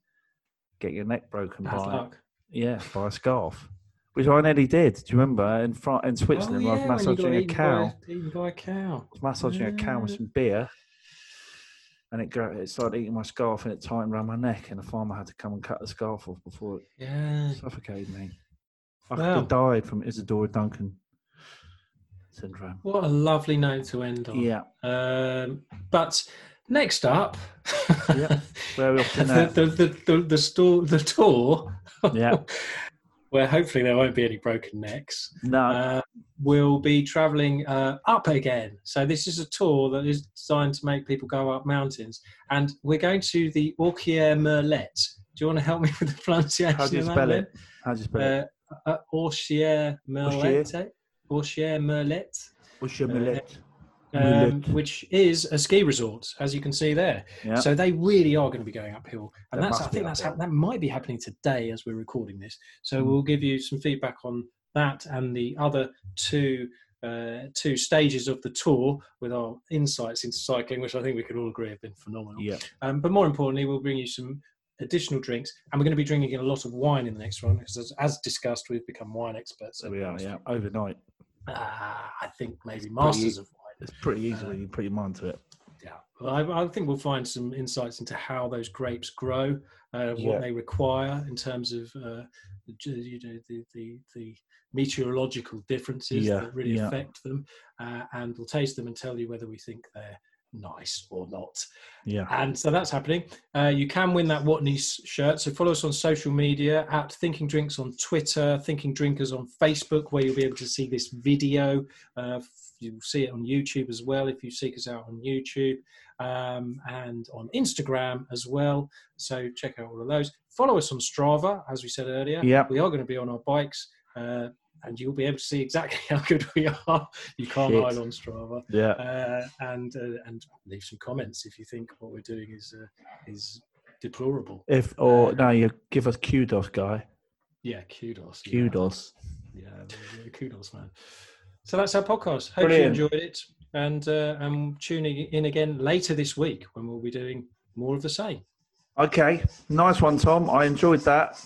get your neck broken Bad by luck. yeah by a scarf. Which I nearly did. Do you remember in France, in Switzerland, oh, I yeah, was you got massaging a cow. By, eaten by a cow. was massaging a cow with some beer, and it, it started eating my scarf and it tightened around my neck, and the farmer had to come and cut the scarf off before it Yeah. suffocated me. I could have died from Isadora Duncan syndrome. What a lovely note to end on. Yeah, Um, but next up, Yeah. where are we off to (laughs) the, the, the, the, the, store, the tour, Yeah. (laughs) where hopefully there won't be any broken necks, No, uh, will be travelling uh, up again. So this is a tour that is designed to make people go up mountains, and we're going to the Orcières-Merlette. Do you want to help me (laughs) with the pronunciation? how do you spell it? How do you spell it? Uh, uh, Orchier Merlet. Orcières-Merlette. Uh, millet? Um, which is a ski resort, as you can see there. Yeah, So they really are going to be going uphill, and They that's I think that's hap- that might be happening today as we're recording this. So Mm. we'll give you some feedback on that and the other two uh, two stages of the tour with our insights into cycling, which I think we can all agree have been phenomenal. yeah, Um, but more importantly, we'll bring you some additional drinks, and we're going to be drinking a lot of wine in the next one because, as, as discussed, we've become wine experts. So we are, yeah, overnight. Uh, I think maybe masters of wine. It's pretty easy when you put your mind to it. Yeah, well, I, I, think we'll find some insights into how those grapes grow, uh, what Yeah. they require in terms of uh, the, you know, the, the, the meteorological differences Yeah, that really yeah. affect them, uh, and we'll taste them and tell you whether we think they're nice or not. Yeah. And so that's happening. Uh, you can win that Watney's shirt. So follow us on social media at Thinking Drinks on Twitter, Thinking Drinkers on Facebook, where you'll be able to see this video. Uh, you'll see it on YouTube as well if you seek us out on YouTube um, and on Instagram as well. So check out all of those. Follow us on Strava, as we said earlier. Yeah. We are going to be on our bikes. Uh, and you'll be able to see exactly (laughs) how good we are. You can't Shit. hide on Strava Yeah. uh, and uh, and leave some comments if you think what we're doing is uh, is deplorable. If or now you give us kudos, guy. Yeah, kudos. Kudos. Yeah, yeah, kudos, man. So that's our podcast. Hope Brilliant. you enjoyed it, and uh, and tuning in again later this week when we'll be doing more of the same. Okay, nice one, Tom. I enjoyed that.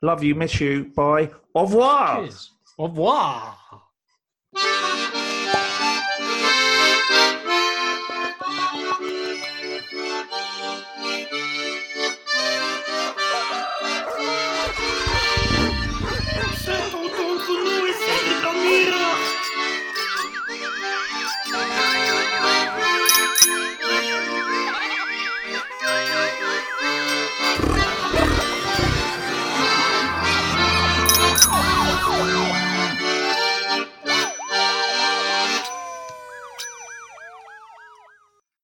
Love you, miss you. Bye. Au revoir. Cheers. Au revoir.